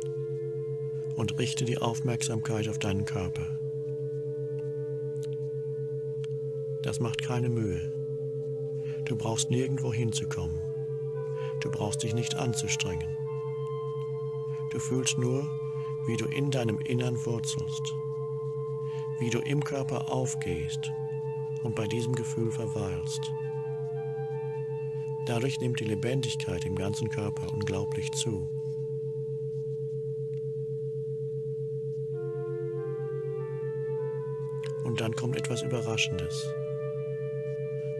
und richte die Aufmerksamkeit auf deinen Körper. Das macht keine Mühe. Du brauchst nirgendwo hinzukommen. Du brauchst dich nicht anzustrengen. Du fühlst nur, wie du in deinem Innern wurzelst, wie du im Körper aufgehst und bei diesem Gefühl verweilst. Dadurch nimmt die Lebendigkeit im ganzen Körper unglaublich zu. Und dann kommt etwas Überraschendes.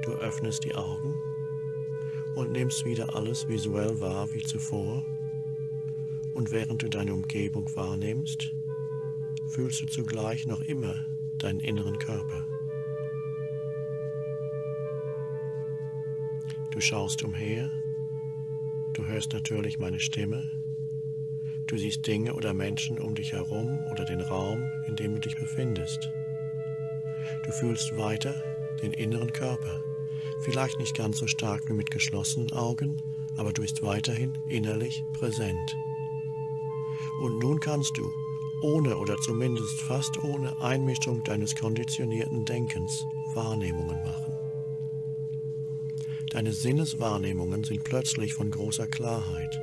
Du öffnest die Augen und nimmst wieder alles visuell wahr wie zuvor. Und während du deine Umgebung wahrnimmst, fühlst du zugleich noch immer deinen inneren Körper. Du schaust umher, du hörst natürlich meine Stimme, du siehst Dinge oder Menschen um dich herum oder den Raum, in dem du dich befindest. Du fühlst weiter den inneren Körper, vielleicht nicht ganz so stark wie mit geschlossenen Augen, aber du bist weiterhin innerlich präsent. Und nun kannst du, ohne oder zumindest fast ohne Einmischung deines konditionierten Denkens, Wahrnehmungen machen. Deine Sinneswahrnehmungen sind plötzlich von großer Klarheit,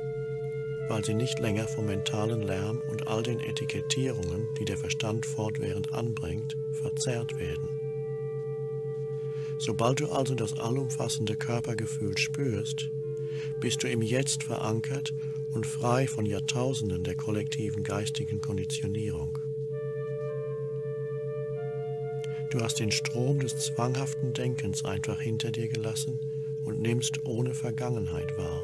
weil sie nicht länger vom mentalen Lärm und all den Etikettierungen, die der Verstand fortwährend anbringt, verzerrt werden. Sobald du also das allumfassende Körpergefühl spürst, bist du im Jetzt verankert und frei von Jahrtausenden der kollektiven geistigen Konditionierung. Du hast den Strom des zwanghaften Denkens einfach hinter dir gelassen und nimmst ohne Vergangenheit wahr.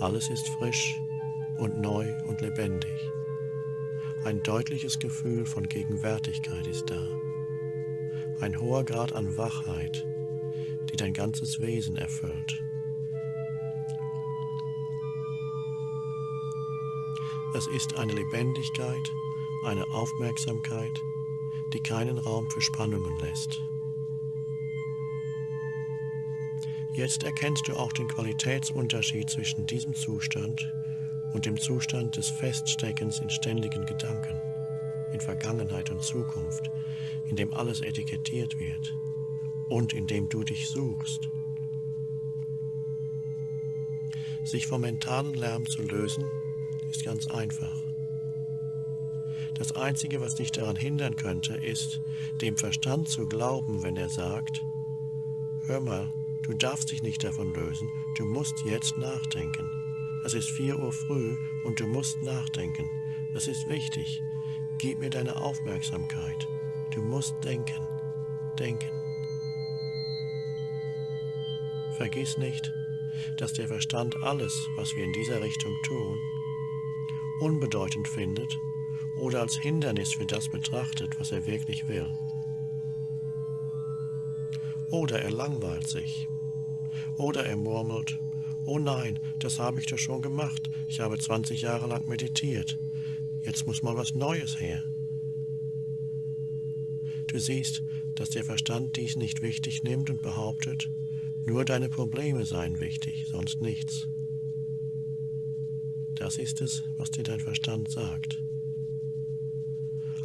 Alles ist frisch und neu und lebendig. Ein deutliches Gefühl von Gegenwärtigkeit ist da. Ein hoher Grad an Wachheit, die dein ganzes Wesen erfüllt. Es ist eine Lebendigkeit, eine Aufmerksamkeit, die keinen Raum für Spannungen lässt. Jetzt erkennst du auch den Qualitätsunterschied zwischen diesem Zustand und dem Zustand des Feststeckens in ständigen Gedanken, in Vergangenheit und Zukunft, in dem alles etikettiert wird und in dem du dich suchst. Sich vom mentalen Lärm zu lösen, ist ganz einfach. Das Einzige, was dich daran hindern könnte, ist, dem Verstand zu glauben, wenn er sagt, hör mal, du darfst dich nicht davon lösen, du musst jetzt nachdenken. Es ist vier Uhr früh und du musst nachdenken. Das ist wichtig. Gib mir deine Aufmerksamkeit. Du musst denken, denken. Vergiss nicht, dass der Verstand alles, was wir in dieser Richtung tun, unbedeutend findet oder als Hindernis für das betrachtet, was er wirklich will. Oder er langweilt sich. Oder er murmelt, oh nein, das habe ich doch schon gemacht, ich habe 20 Jahre lang meditiert, jetzt muss mal was Neues her. Du siehst, dass der Verstand dies nicht wichtig nimmt und behauptet, nur deine Probleme seien wichtig, sonst nichts. Das ist es, was dir dein Verstand sagt.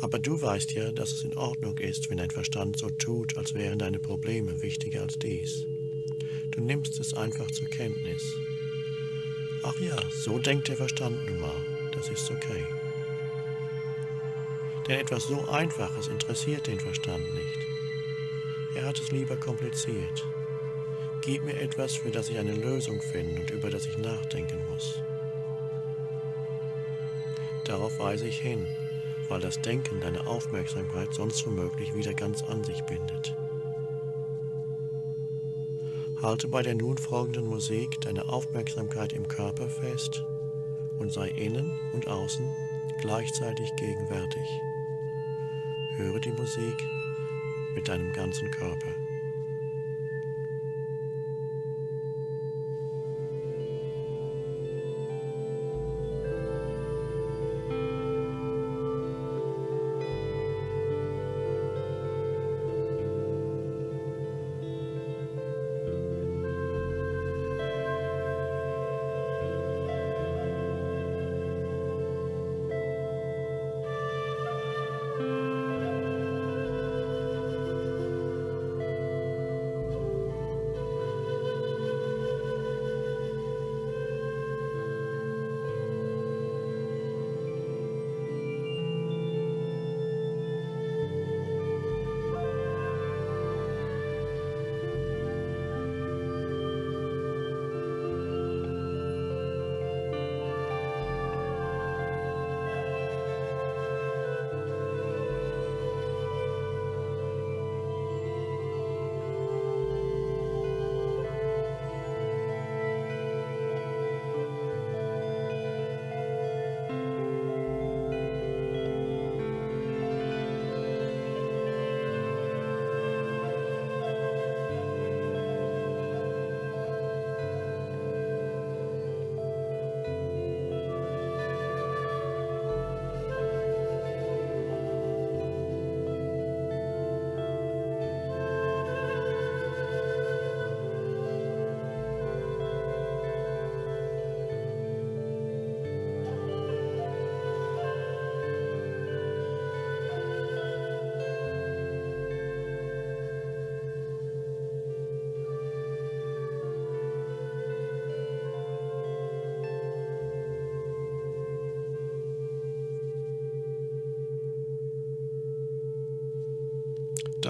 Aber du weißt ja, dass es in Ordnung ist, wenn dein Verstand so tut, als wären deine Probleme wichtiger als dies. Du nimmst es einfach zur Kenntnis. Ach ja, so denkt der Verstand nun mal. Das ist okay. Denn etwas so Einfaches interessiert den Verstand nicht. Er hat es lieber kompliziert. Gib mir etwas, für das ich eine Lösung finde und über das ich nachdenken muss. Darauf weise ich hin, weil das Denken deine Aufmerksamkeit sonst womöglich wieder ganz an sich bindet. Halte bei der nun folgenden Musik deine Aufmerksamkeit im Körper fest und sei innen und außen gleichzeitig gegenwärtig. Höre die Musik mit deinem ganzen Körper.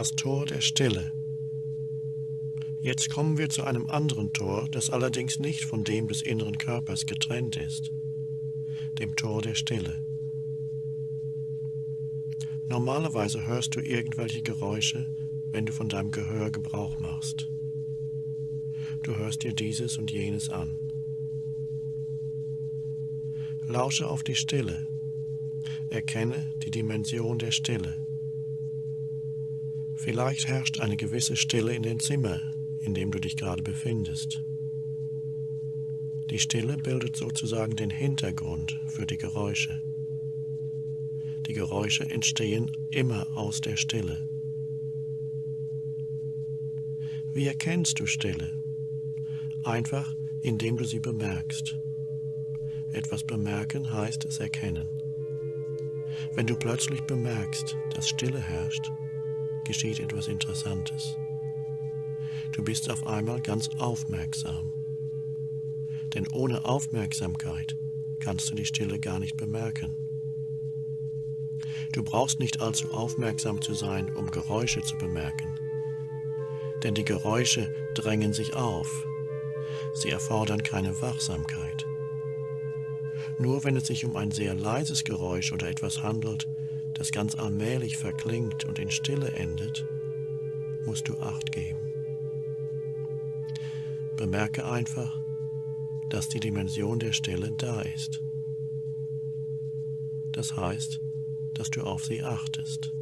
Das Tor der Stille. Jetzt kommen wir zu einem anderen Tor, das allerdings nicht von dem des inneren Körpers getrennt ist, dem Tor der Stille. Normalerweise hörst du irgendwelche Geräusche, wenn du von deinem Gehör Gebrauch machst. Du hörst dir dieses und jenes an. Lausche auf die Stille. Erkenne die Dimension der Stille. Vielleicht herrscht eine gewisse Stille in dem Zimmer, in dem du dich gerade befindest. Die Stille bildet sozusagen den Hintergrund für die Geräusche. Die Geräusche entstehen immer aus der Stille. Wie erkennst du Stille? Einfach, indem du sie bemerkst. Etwas bemerken heißt es erkennen. Wenn du plötzlich bemerkst, dass Stille herrscht, geschieht etwas Interessantes. Du bist auf einmal ganz aufmerksam. Denn ohne Aufmerksamkeit kannst du die Stille gar nicht bemerken. Du brauchst nicht allzu aufmerksam zu sein, um Geräusche zu bemerken. Denn die Geräusche drängen sich auf. Sie erfordern keine Wachsamkeit. Nur wenn es sich um ein sehr leises Geräusch oder etwas handelt, das ganz allmählich verklingt und in Stille endet, musst du acht geben. Bemerke einfach, dass die Dimension der Stille da ist. Das heißt, dass du auf sie achtest,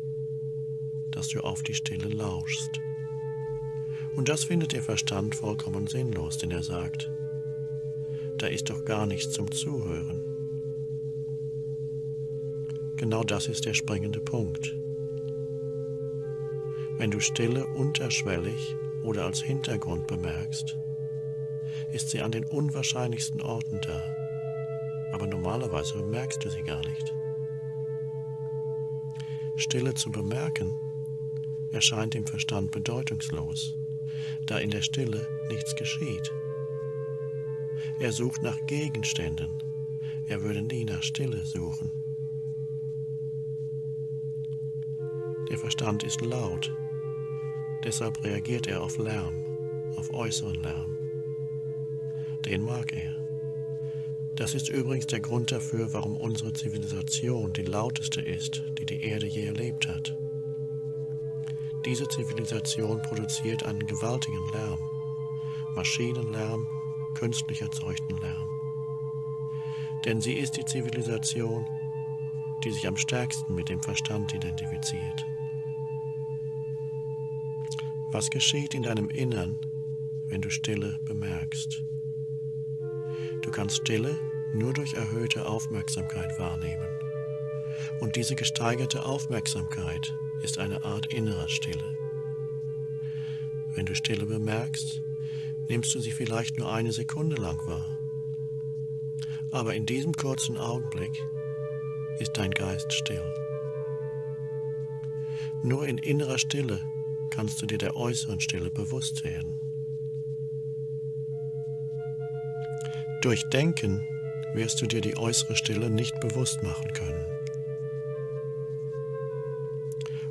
dass du auf die Stille lauschst. Und das findet der Verstand vollkommen sinnlos, denn er sagt, da ist doch gar nichts zum Zuhören. Genau das ist der springende Punkt. Wenn du Stille unterschwellig oder als Hintergrund bemerkst, ist sie an den unwahrscheinlichsten Orten da, aber normalerweise bemerkst du sie gar nicht. Stille zu bemerken erscheint dem Verstand bedeutungslos, da in der Stille nichts geschieht. Er sucht nach Gegenständen, er würde nie nach Stille suchen. Der Verstand ist laut, deshalb reagiert er auf Lärm, auf äußeren Lärm. Den mag er. Das ist übrigens der Grund dafür, warum unsere Zivilisation die lauteste ist, die die Erde je erlebt hat. Diese Zivilisation produziert einen gewaltigen Lärm, Maschinenlärm, künstlich erzeugten Lärm. Denn sie ist die Zivilisation, die sich am stärksten mit dem Verstand identifiziert. Was geschieht in deinem Innern, wenn du Stille bemerkst? Du kannst Stille nur durch erhöhte Aufmerksamkeit wahrnehmen. Und diese gesteigerte Aufmerksamkeit ist eine Art innerer Stille. Wenn du Stille bemerkst, nimmst du sie vielleicht nur eine Sekunde lang wahr. Aber in diesem kurzen Augenblick ist dein Geist still. Nur in innerer Stille kannst du dir der äußeren Stille bewusst werden. Durch Denken wirst du dir die äußere Stille nicht bewusst machen können.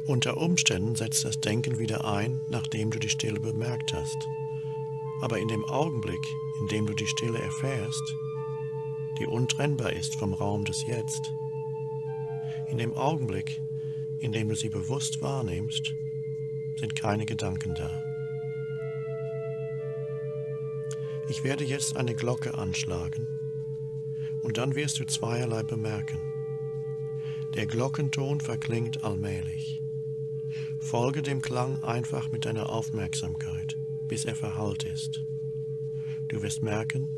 Unter Umständen setzt das Denken wieder ein, nachdem du die Stille bemerkt hast. Aber in dem Augenblick, in dem du die Stille erfährst, die untrennbar ist vom Raum des Jetzt, in dem Augenblick, in dem du sie bewusst wahrnimmst, sind keine Gedanken da. Ich werde jetzt eine Glocke anschlagen und dann wirst du zweierlei bemerken. Der Glockenton verklingt allmählich. Folge dem Klang einfach mit deiner Aufmerksamkeit, bis er verhallt ist. Du wirst merken,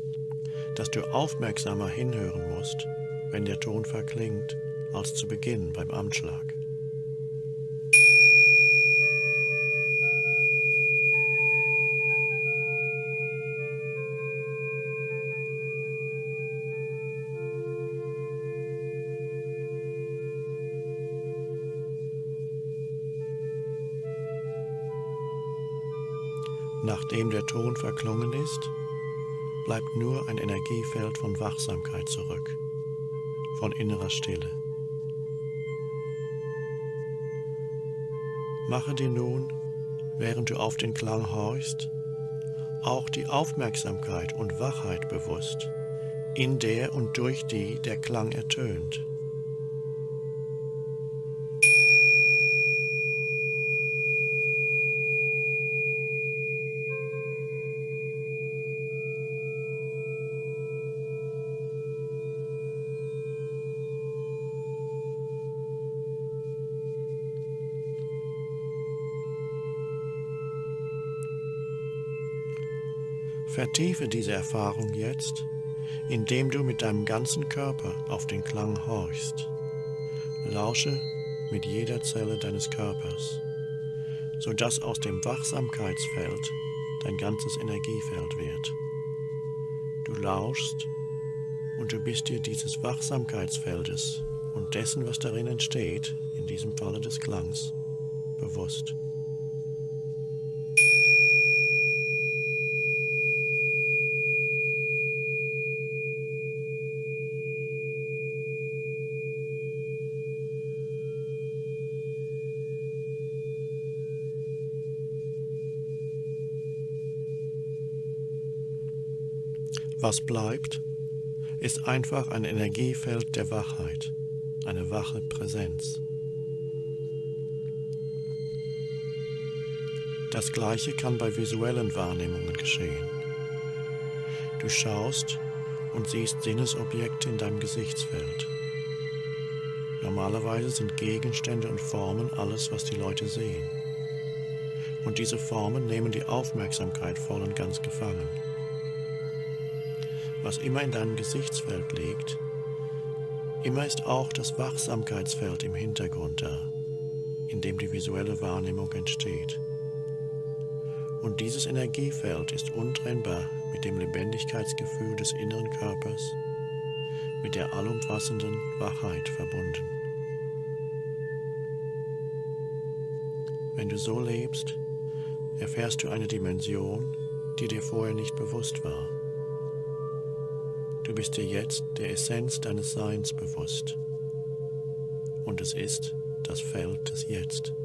dass du aufmerksamer hinhören musst, wenn der Ton verklingt, als zu Beginn beim Anschlag. Der Ton verklungen ist, bleibt nur ein Energiefeld von Wachsamkeit zurück, von innerer Stille. Mache dir nun, während du auf den Klang horchst, auch die Aufmerksamkeit und Wachheit bewusst, in der und durch die der Klang ertönt. Vertiefe diese Erfahrung jetzt, indem du mit deinem ganzen Körper auf den Klang horchst. Lausche mit jeder Zelle deines Körpers, sodass aus dem Wachsamkeitsfeld dein ganzes Energiefeld wird. Du lauschst und du bist dir dieses Wachsamkeitsfeldes und dessen, was darin entsteht, in diesem Falle des Klangs, bewusst. Was bleibt, ist einfach ein Energiefeld der Wachheit, eine wache Präsenz. Das gleiche kann bei visuellen Wahrnehmungen geschehen. Du schaust und siehst Sinnesobjekte in deinem Gesichtsfeld. Normalerweise sind Gegenstände und Formen alles, was die Leute sehen. Und diese Formen nehmen die Aufmerksamkeit voll und ganz gefangen was immer in deinem Gesichtsfeld liegt, immer ist auch das Wachsamkeitsfeld im Hintergrund da, in dem die visuelle Wahrnehmung entsteht. Und dieses Energiefeld ist untrennbar mit dem Lebendigkeitsgefühl des inneren Körpers, mit der allumfassenden Wachheit verbunden. Wenn du so lebst, erfährst du eine Dimension, die dir vorher nicht bewusst war. Bist dir jetzt der Essenz deines Seins bewusst. Und es ist das Feld des Jetzt.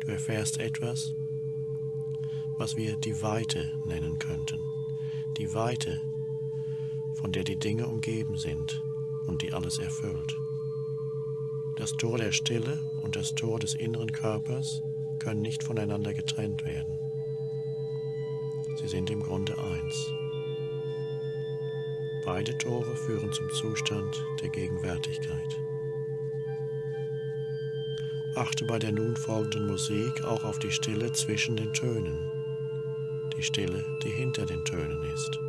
Du erfährst etwas, was wir die Weite nennen könnten. Die Weite, von der die Dinge umgeben sind und die alles erfüllt. Das Tor der Stille und das Tor des inneren Körpers können nicht voneinander getrennt werden. Sie sind im Grunde eins. Beide Tore führen zum Zustand der Gegenwärtigkeit. Achte bei der nun folgenden Musik auch auf die Stille zwischen den Tönen, die Stille, die hinter den Tönen ist.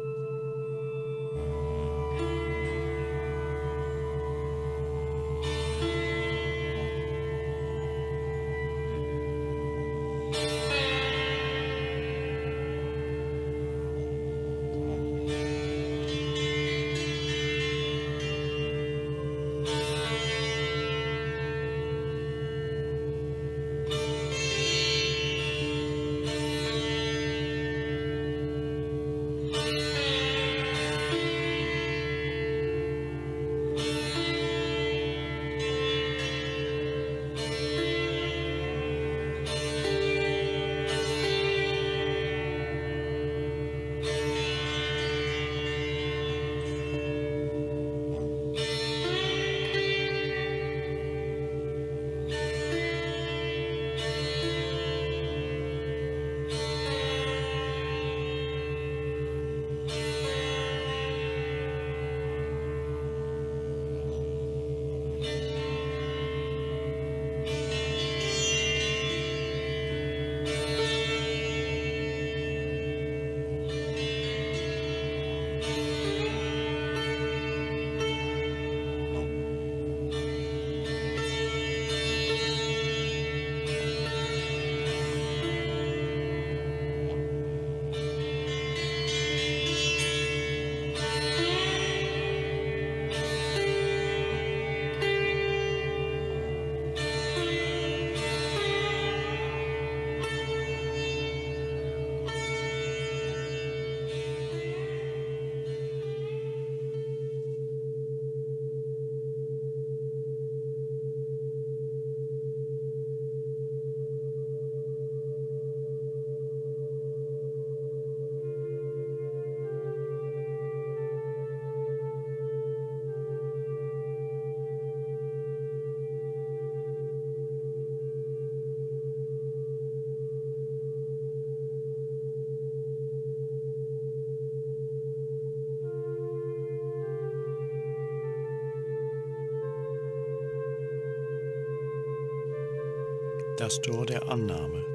Das Tor der Annahme.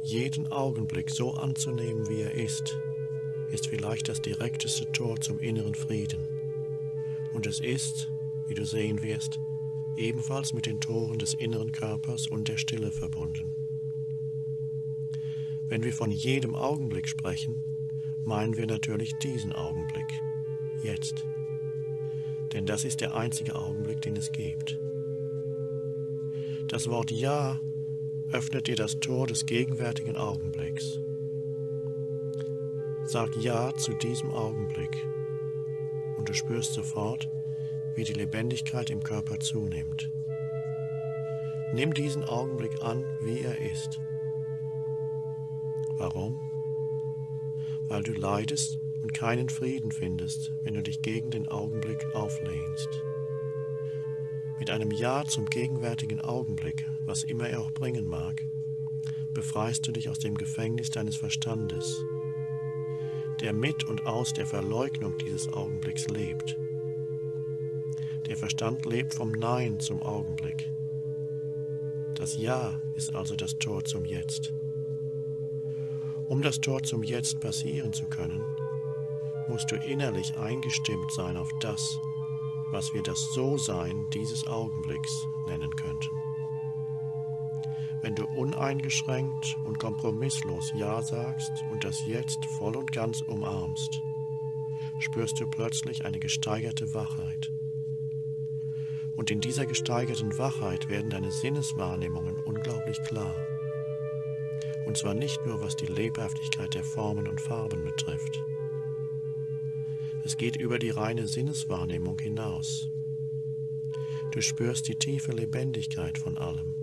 Jeden Augenblick so anzunehmen, wie er ist, ist vielleicht das direkteste Tor zum inneren Frieden. Und es ist, wie du sehen wirst, ebenfalls mit den Toren des inneren Körpers und der Stille verbunden. Wenn wir von jedem Augenblick sprechen, meinen wir natürlich diesen Augenblick, jetzt. Denn das ist der einzige Augenblick, den es gibt. Das Wort Ja öffnet dir das Tor des gegenwärtigen Augenblicks. Sag Ja zu diesem Augenblick und du spürst sofort, wie die Lebendigkeit im Körper zunimmt. Nimm diesen Augenblick an, wie er ist. Warum? Weil du leidest und keinen Frieden findest, wenn du dich gegen den Augenblick auflehnst. Mit einem Ja zum gegenwärtigen Augenblick, was immer er auch bringen mag, befreist du dich aus dem Gefängnis deines Verstandes, der mit und aus der Verleugnung dieses Augenblicks lebt. Der Verstand lebt vom Nein zum Augenblick. Das Ja ist also das Tor zum Jetzt. Um das Tor zum Jetzt passieren zu können, musst du innerlich eingestimmt sein auf das, was wir das So-Sein dieses Augenblicks nennen könnten. Wenn du uneingeschränkt und kompromisslos Ja sagst und das Jetzt voll und ganz umarmst, spürst du plötzlich eine gesteigerte Wachheit. Und in dieser gesteigerten Wachheit werden deine Sinneswahrnehmungen unglaublich klar. Und zwar nicht nur, was die Lebhaftigkeit der Formen und Farben betrifft. Es geht über die reine Sinneswahrnehmung hinaus. Du spürst die tiefe Lebendigkeit von allem.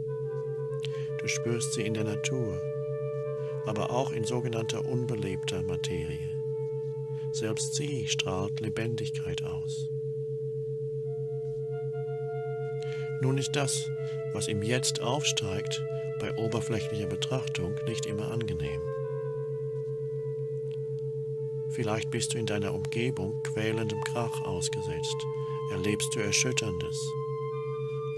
Du spürst sie in der Natur, aber auch in sogenannter unbelebter Materie. Selbst sie strahlt Lebendigkeit aus. Nun ist das, was im Jetzt aufsteigt, bei oberflächlicher Betrachtung nicht immer angenehm. Vielleicht bist du in deiner Umgebung quälendem Krach ausgesetzt, erlebst du Erschütterndes.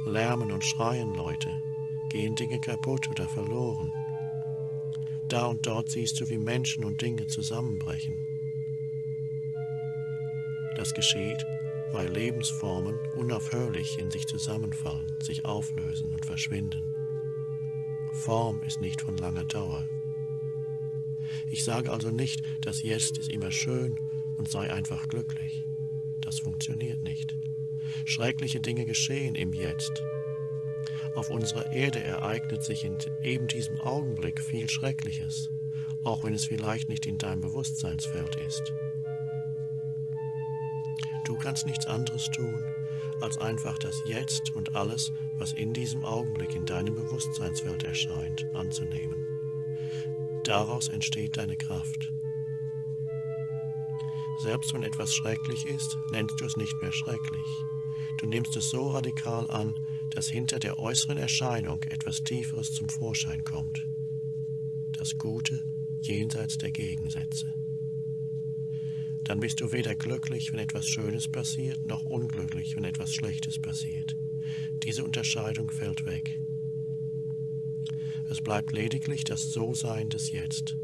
Lärmen und schreien Leute, gehen Dinge kaputt oder verloren. Da und dort siehst du, wie Menschen und Dinge zusammenbrechen. Das geschieht, weil Lebensformen unaufhörlich in sich zusammenfallen, sich auflösen und verschwinden. Form ist nicht von langer Dauer. Ich sage also nicht, das Jetzt ist immer schön und sei einfach glücklich. Das funktioniert nicht. Schreckliche Dinge geschehen im Jetzt. Auf unserer Erde ereignet sich in eben diesem Augenblick viel Schreckliches, auch wenn es vielleicht nicht in deinem Bewusstseinsfeld ist. Du kannst nichts anderes tun, als einfach das Jetzt und alles, was in diesem Augenblick in deinem Bewusstseinsfeld erscheint, anzunehmen. Daraus entsteht deine Kraft. Selbst wenn etwas schrecklich ist, nennst du es nicht mehr schrecklich. Du nimmst es so radikal an, dass hinter der äußeren Erscheinung etwas Tieferes zum Vorschein kommt. Das Gute jenseits der Gegensätze dann bist du weder glücklich, wenn etwas Schönes passiert, noch unglücklich, wenn etwas Schlechtes passiert. Diese Unterscheidung fällt weg. Es bleibt lediglich das So-Sein des Jetzt.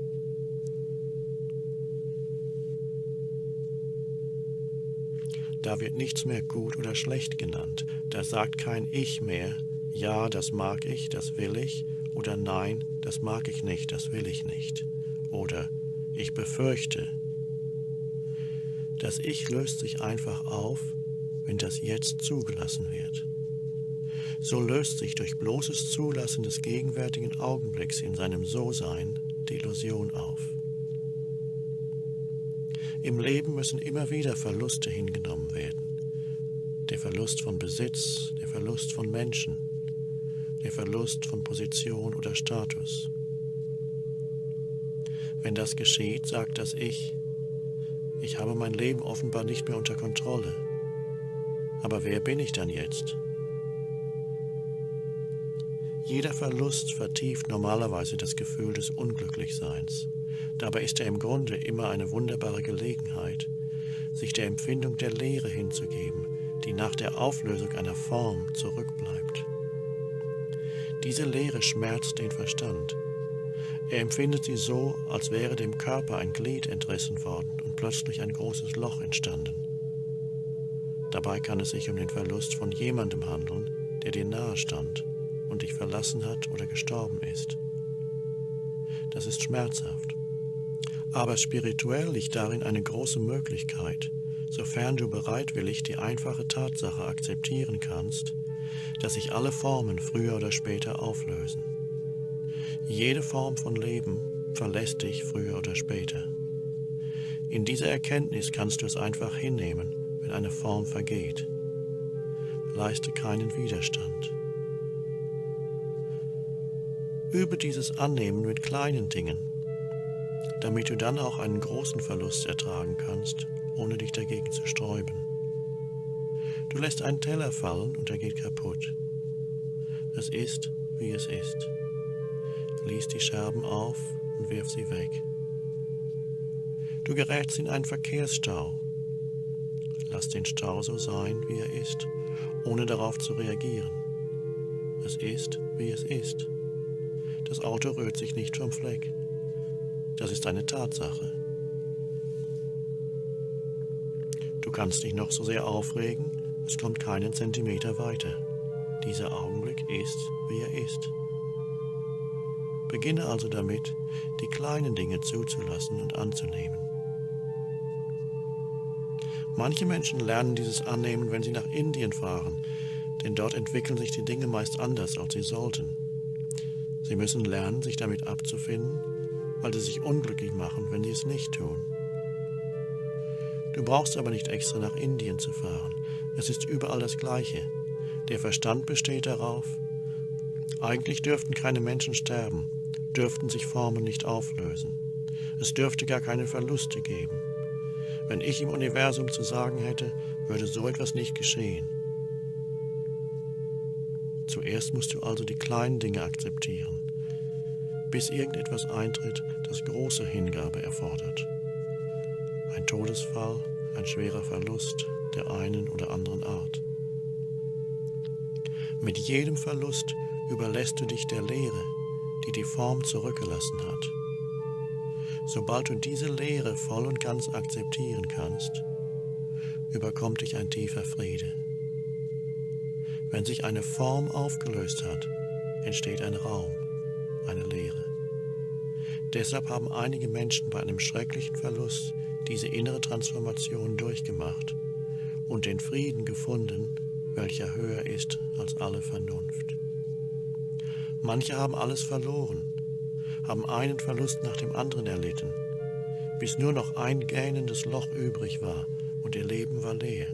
Da wird nichts mehr gut oder schlecht genannt. Da sagt kein Ich mehr, ja, das mag ich, das will ich, oder nein, das mag ich nicht, das will ich nicht. Oder ich befürchte, das Ich löst sich einfach auf, wenn das Jetzt zugelassen wird. So löst sich durch bloßes Zulassen des gegenwärtigen Augenblicks in seinem So-Sein die Illusion auf. Im Leben müssen immer wieder Verluste hingenommen werden. Der Verlust von Besitz, der Verlust von Menschen, der Verlust von Position oder Status. Wenn das geschieht, sagt das Ich, ich habe mein Leben offenbar nicht mehr unter Kontrolle. Aber wer bin ich dann jetzt? Jeder Verlust vertieft normalerweise das Gefühl des Unglücklichseins. Dabei ist er im Grunde immer eine wunderbare Gelegenheit, sich der Empfindung der Leere hinzugeben, die nach der Auflösung einer Form zurückbleibt. Diese Leere schmerzt den Verstand. Er empfindet sie so, als wäre dem Körper ein Glied entrissen worden und plötzlich ein großes Loch entstanden. Dabei kann es sich um den Verlust von jemandem handeln, der dir nahe stand und dich verlassen hat oder gestorben ist. Das ist schmerzhaft. Aber spirituell liegt darin eine große Möglichkeit, sofern du bereitwillig die einfache Tatsache akzeptieren kannst, dass sich alle Formen früher oder später auflösen. Jede Form von Leben verlässt dich früher oder später. In dieser Erkenntnis kannst du es einfach hinnehmen, wenn eine Form vergeht. Leiste keinen Widerstand. Übe dieses Annehmen mit kleinen Dingen, damit du dann auch einen großen Verlust ertragen kannst, ohne dich dagegen zu sträuben. Du lässt einen Teller fallen und er geht kaputt. Es ist, wie es ist. Lies die Scherben auf und wirf sie weg. Du gerätst in einen Verkehrsstau. Lass den Stau so sein, wie er ist, ohne darauf zu reagieren. Es ist, wie es ist. Das Auto rührt sich nicht vom Fleck. Das ist eine Tatsache. Du kannst dich noch so sehr aufregen, es kommt keinen Zentimeter weiter. Dieser Augenblick ist, wie er ist. Beginne also damit, die kleinen Dinge zuzulassen und anzunehmen. Manche Menschen lernen dieses Annehmen, wenn sie nach Indien fahren, denn dort entwickeln sich die Dinge meist anders, als sie sollten. Sie müssen lernen, sich damit abzufinden, weil sie sich unglücklich machen, wenn sie es nicht tun. Du brauchst aber nicht extra nach Indien zu fahren. Es ist überall das Gleiche. Der Verstand besteht darauf, eigentlich dürften keine Menschen sterben, dürften sich Formen nicht auflösen. Es dürfte gar keine Verluste geben. Wenn ich im Universum zu sagen hätte, würde so etwas nicht geschehen. Zuerst musst du also die kleinen Dinge akzeptieren, bis irgendetwas eintritt, das große Hingabe erfordert. Ein Todesfall, ein schwerer Verlust, der einen oder anderen Art. Mit jedem Verlust überlässt du dich der Leere, die die Form zurückgelassen hat. Sobald du diese Leere voll und ganz akzeptieren kannst, überkommt dich ein tiefer Friede. Wenn sich eine Form aufgelöst hat, entsteht ein Raum, eine Leere. Deshalb haben einige Menschen bei einem schrecklichen Verlust diese innere Transformation durchgemacht und den Frieden gefunden, welcher höher ist als alle Vernunft. Manche haben alles verloren, haben einen Verlust nach dem anderen erlitten, bis nur noch ein gähnendes Loch übrig war und ihr Leben war leer.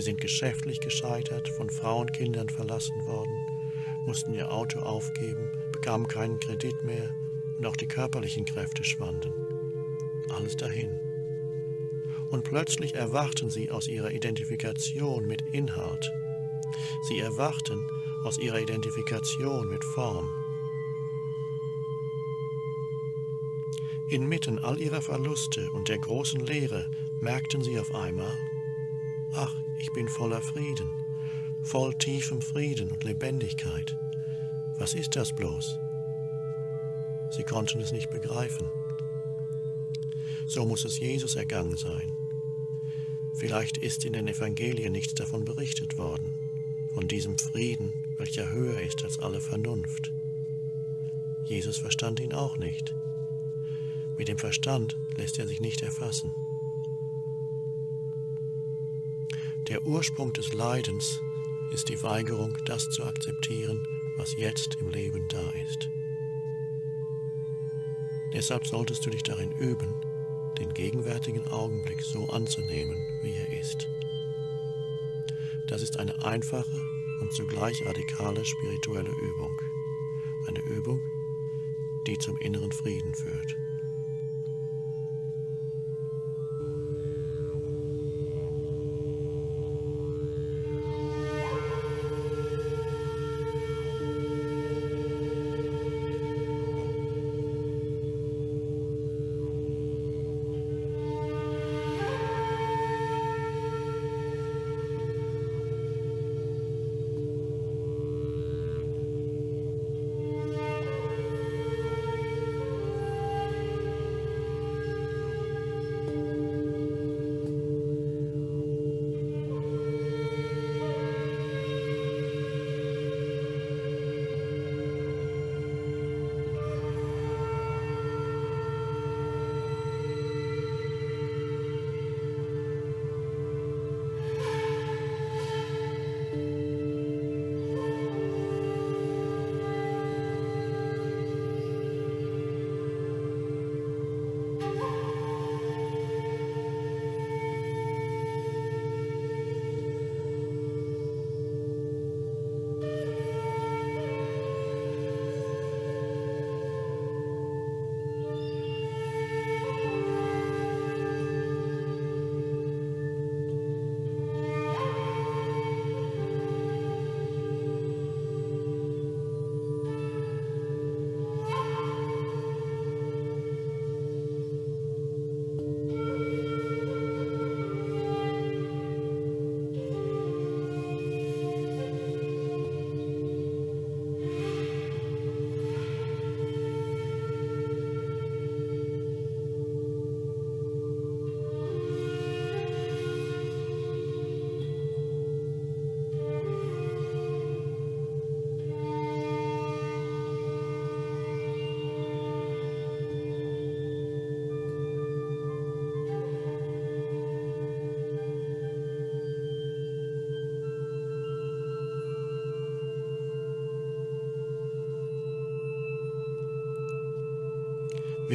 Sie sind geschäftlich gescheitert, von Frauen und Kindern verlassen worden, mussten ihr Auto aufgeben, bekamen keinen Kredit mehr und auch die körperlichen Kräfte schwanden. Alles dahin und plötzlich erwachten sie aus ihrer Identifikation mit Inhalt. Sie erwachten aus ihrer Identifikation mit Form. Inmitten all ihrer Verluste und der großen Leere merkten sie auf einmal, ich bin voller Frieden, voll tiefem Frieden und Lebendigkeit. Was ist das bloß? Sie konnten es nicht begreifen. So muss es Jesus ergangen sein. Vielleicht ist in den Evangelien nichts davon berichtet worden, von diesem Frieden, welcher höher ist als alle Vernunft. Jesus verstand ihn auch nicht. Mit dem Verstand lässt er sich nicht erfassen. Der Ursprung des Leidens ist die Weigerung, das zu akzeptieren, was jetzt im Leben da ist. Deshalb solltest du dich darin üben, den gegenwärtigen Augenblick so anzunehmen, wie er ist. Das ist eine einfache und zugleich radikale spirituelle Übung. Eine Übung, die zum inneren Frieden führt.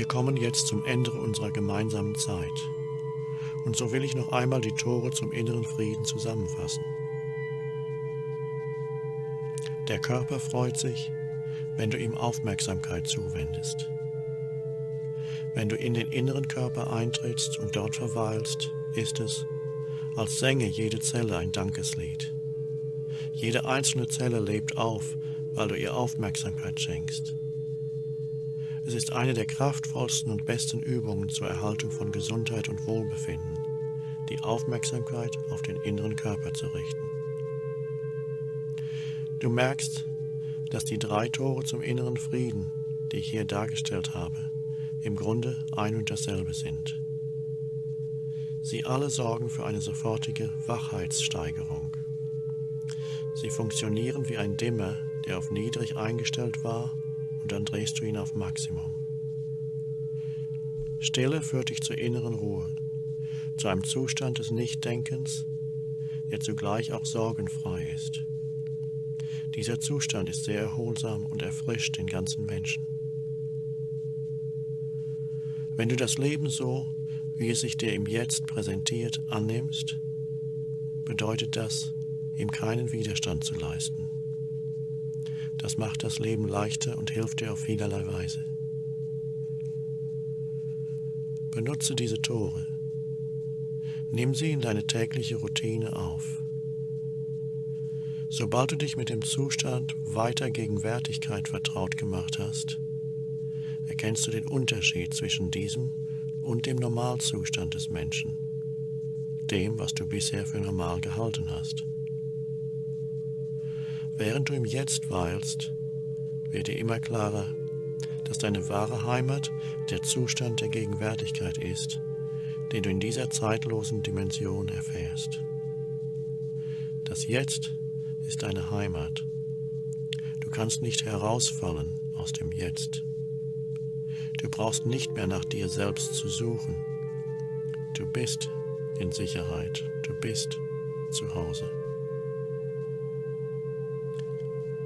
Wir kommen jetzt zum Ende unserer gemeinsamen Zeit. Und so will ich noch einmal die Tore zum inneren Frieden zusammenfassen. Der Körper freut sich, wenn du ihm Aufmerksamkeit zuwendest. Wenn du in den inneren Körper eintrittst und dort verweilst, ist es, als sänge jede Zelle ein Dankeslied. Jede einzelne Zelle lebt auf, weil du ihr Aufmerksamkeit schenkst. Es ist eine der kraftvollsten und besten Übungen zur Erhaltung von Gesundheit und Wohlbefinden, die Aufmerksamkeit auf den inneren Körper zu richten. Du merkst, dass die drei Tore zum inneren Frieden, die ich hier dargestellt habe, im Grunde ein und dasselbe sind. Sie alle sorgen für eine sofortige Wachheitssteigerung. Sie funktionieren wie ein Dimmer, der auf niedrig eingestellt war und dann drehst du ihn auf Maximum. Stille führt dich zur inneren Ruhe, zu einem Zustand des Nichtdenkens, der zugleich auch sorgenfrei ist. Dieser Zustand ist sehr erholsam und erfrischt den ganzen Menschen. Wenn du das Leben so, wie es sich dir im Jetzt präsentiert, annimmst, bedeutet das, ihm keinen Widerstand zu leisten. Das macht das Leben leichter und hilft dir auf vielerlei Weise. Benutze diese Tore. Nimm sie in deine tägliche Routine auf. Sobald du dich mit dem Zustand weiter Gegenwärtigkeit vertraut gemacht hast, erkennst du den Unterschied zwischen diesem und dem Normalzustand des Menschen, dem, was du bisher für normal gehalten hast. Während du im Jetzt weilst, wird dir immer klarer, dass deine wahre Heimat der Zustand der Gegenwärtigkeit ist, den du in dieser zeitlosen Dimension erfährst. Das Jetzt ist deine Heimat. Du kannst nicht herausfallen aus dem Jetzt. Du brauchst nicht mehr nach dir selbst zu suchen. Du bist in Sicherheit. Du bist zu Hause.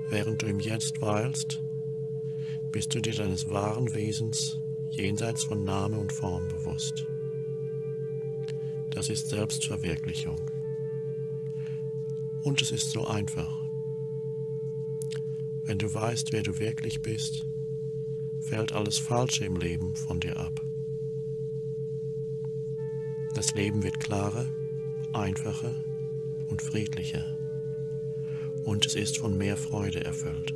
Während du im Jetzt weilst, bist du dir deines wahren Wesens jenseits von Name und Form bewusst. Das ist Selbstverwirklichung. Und es ist so einfach. Wenn du weißt, wer du wirklich bist, fällt alles Falsche im Leben von dir ab. Das Leben wird klarer, einfacher und friedlicher und es ist von mehr Freude erfüllt.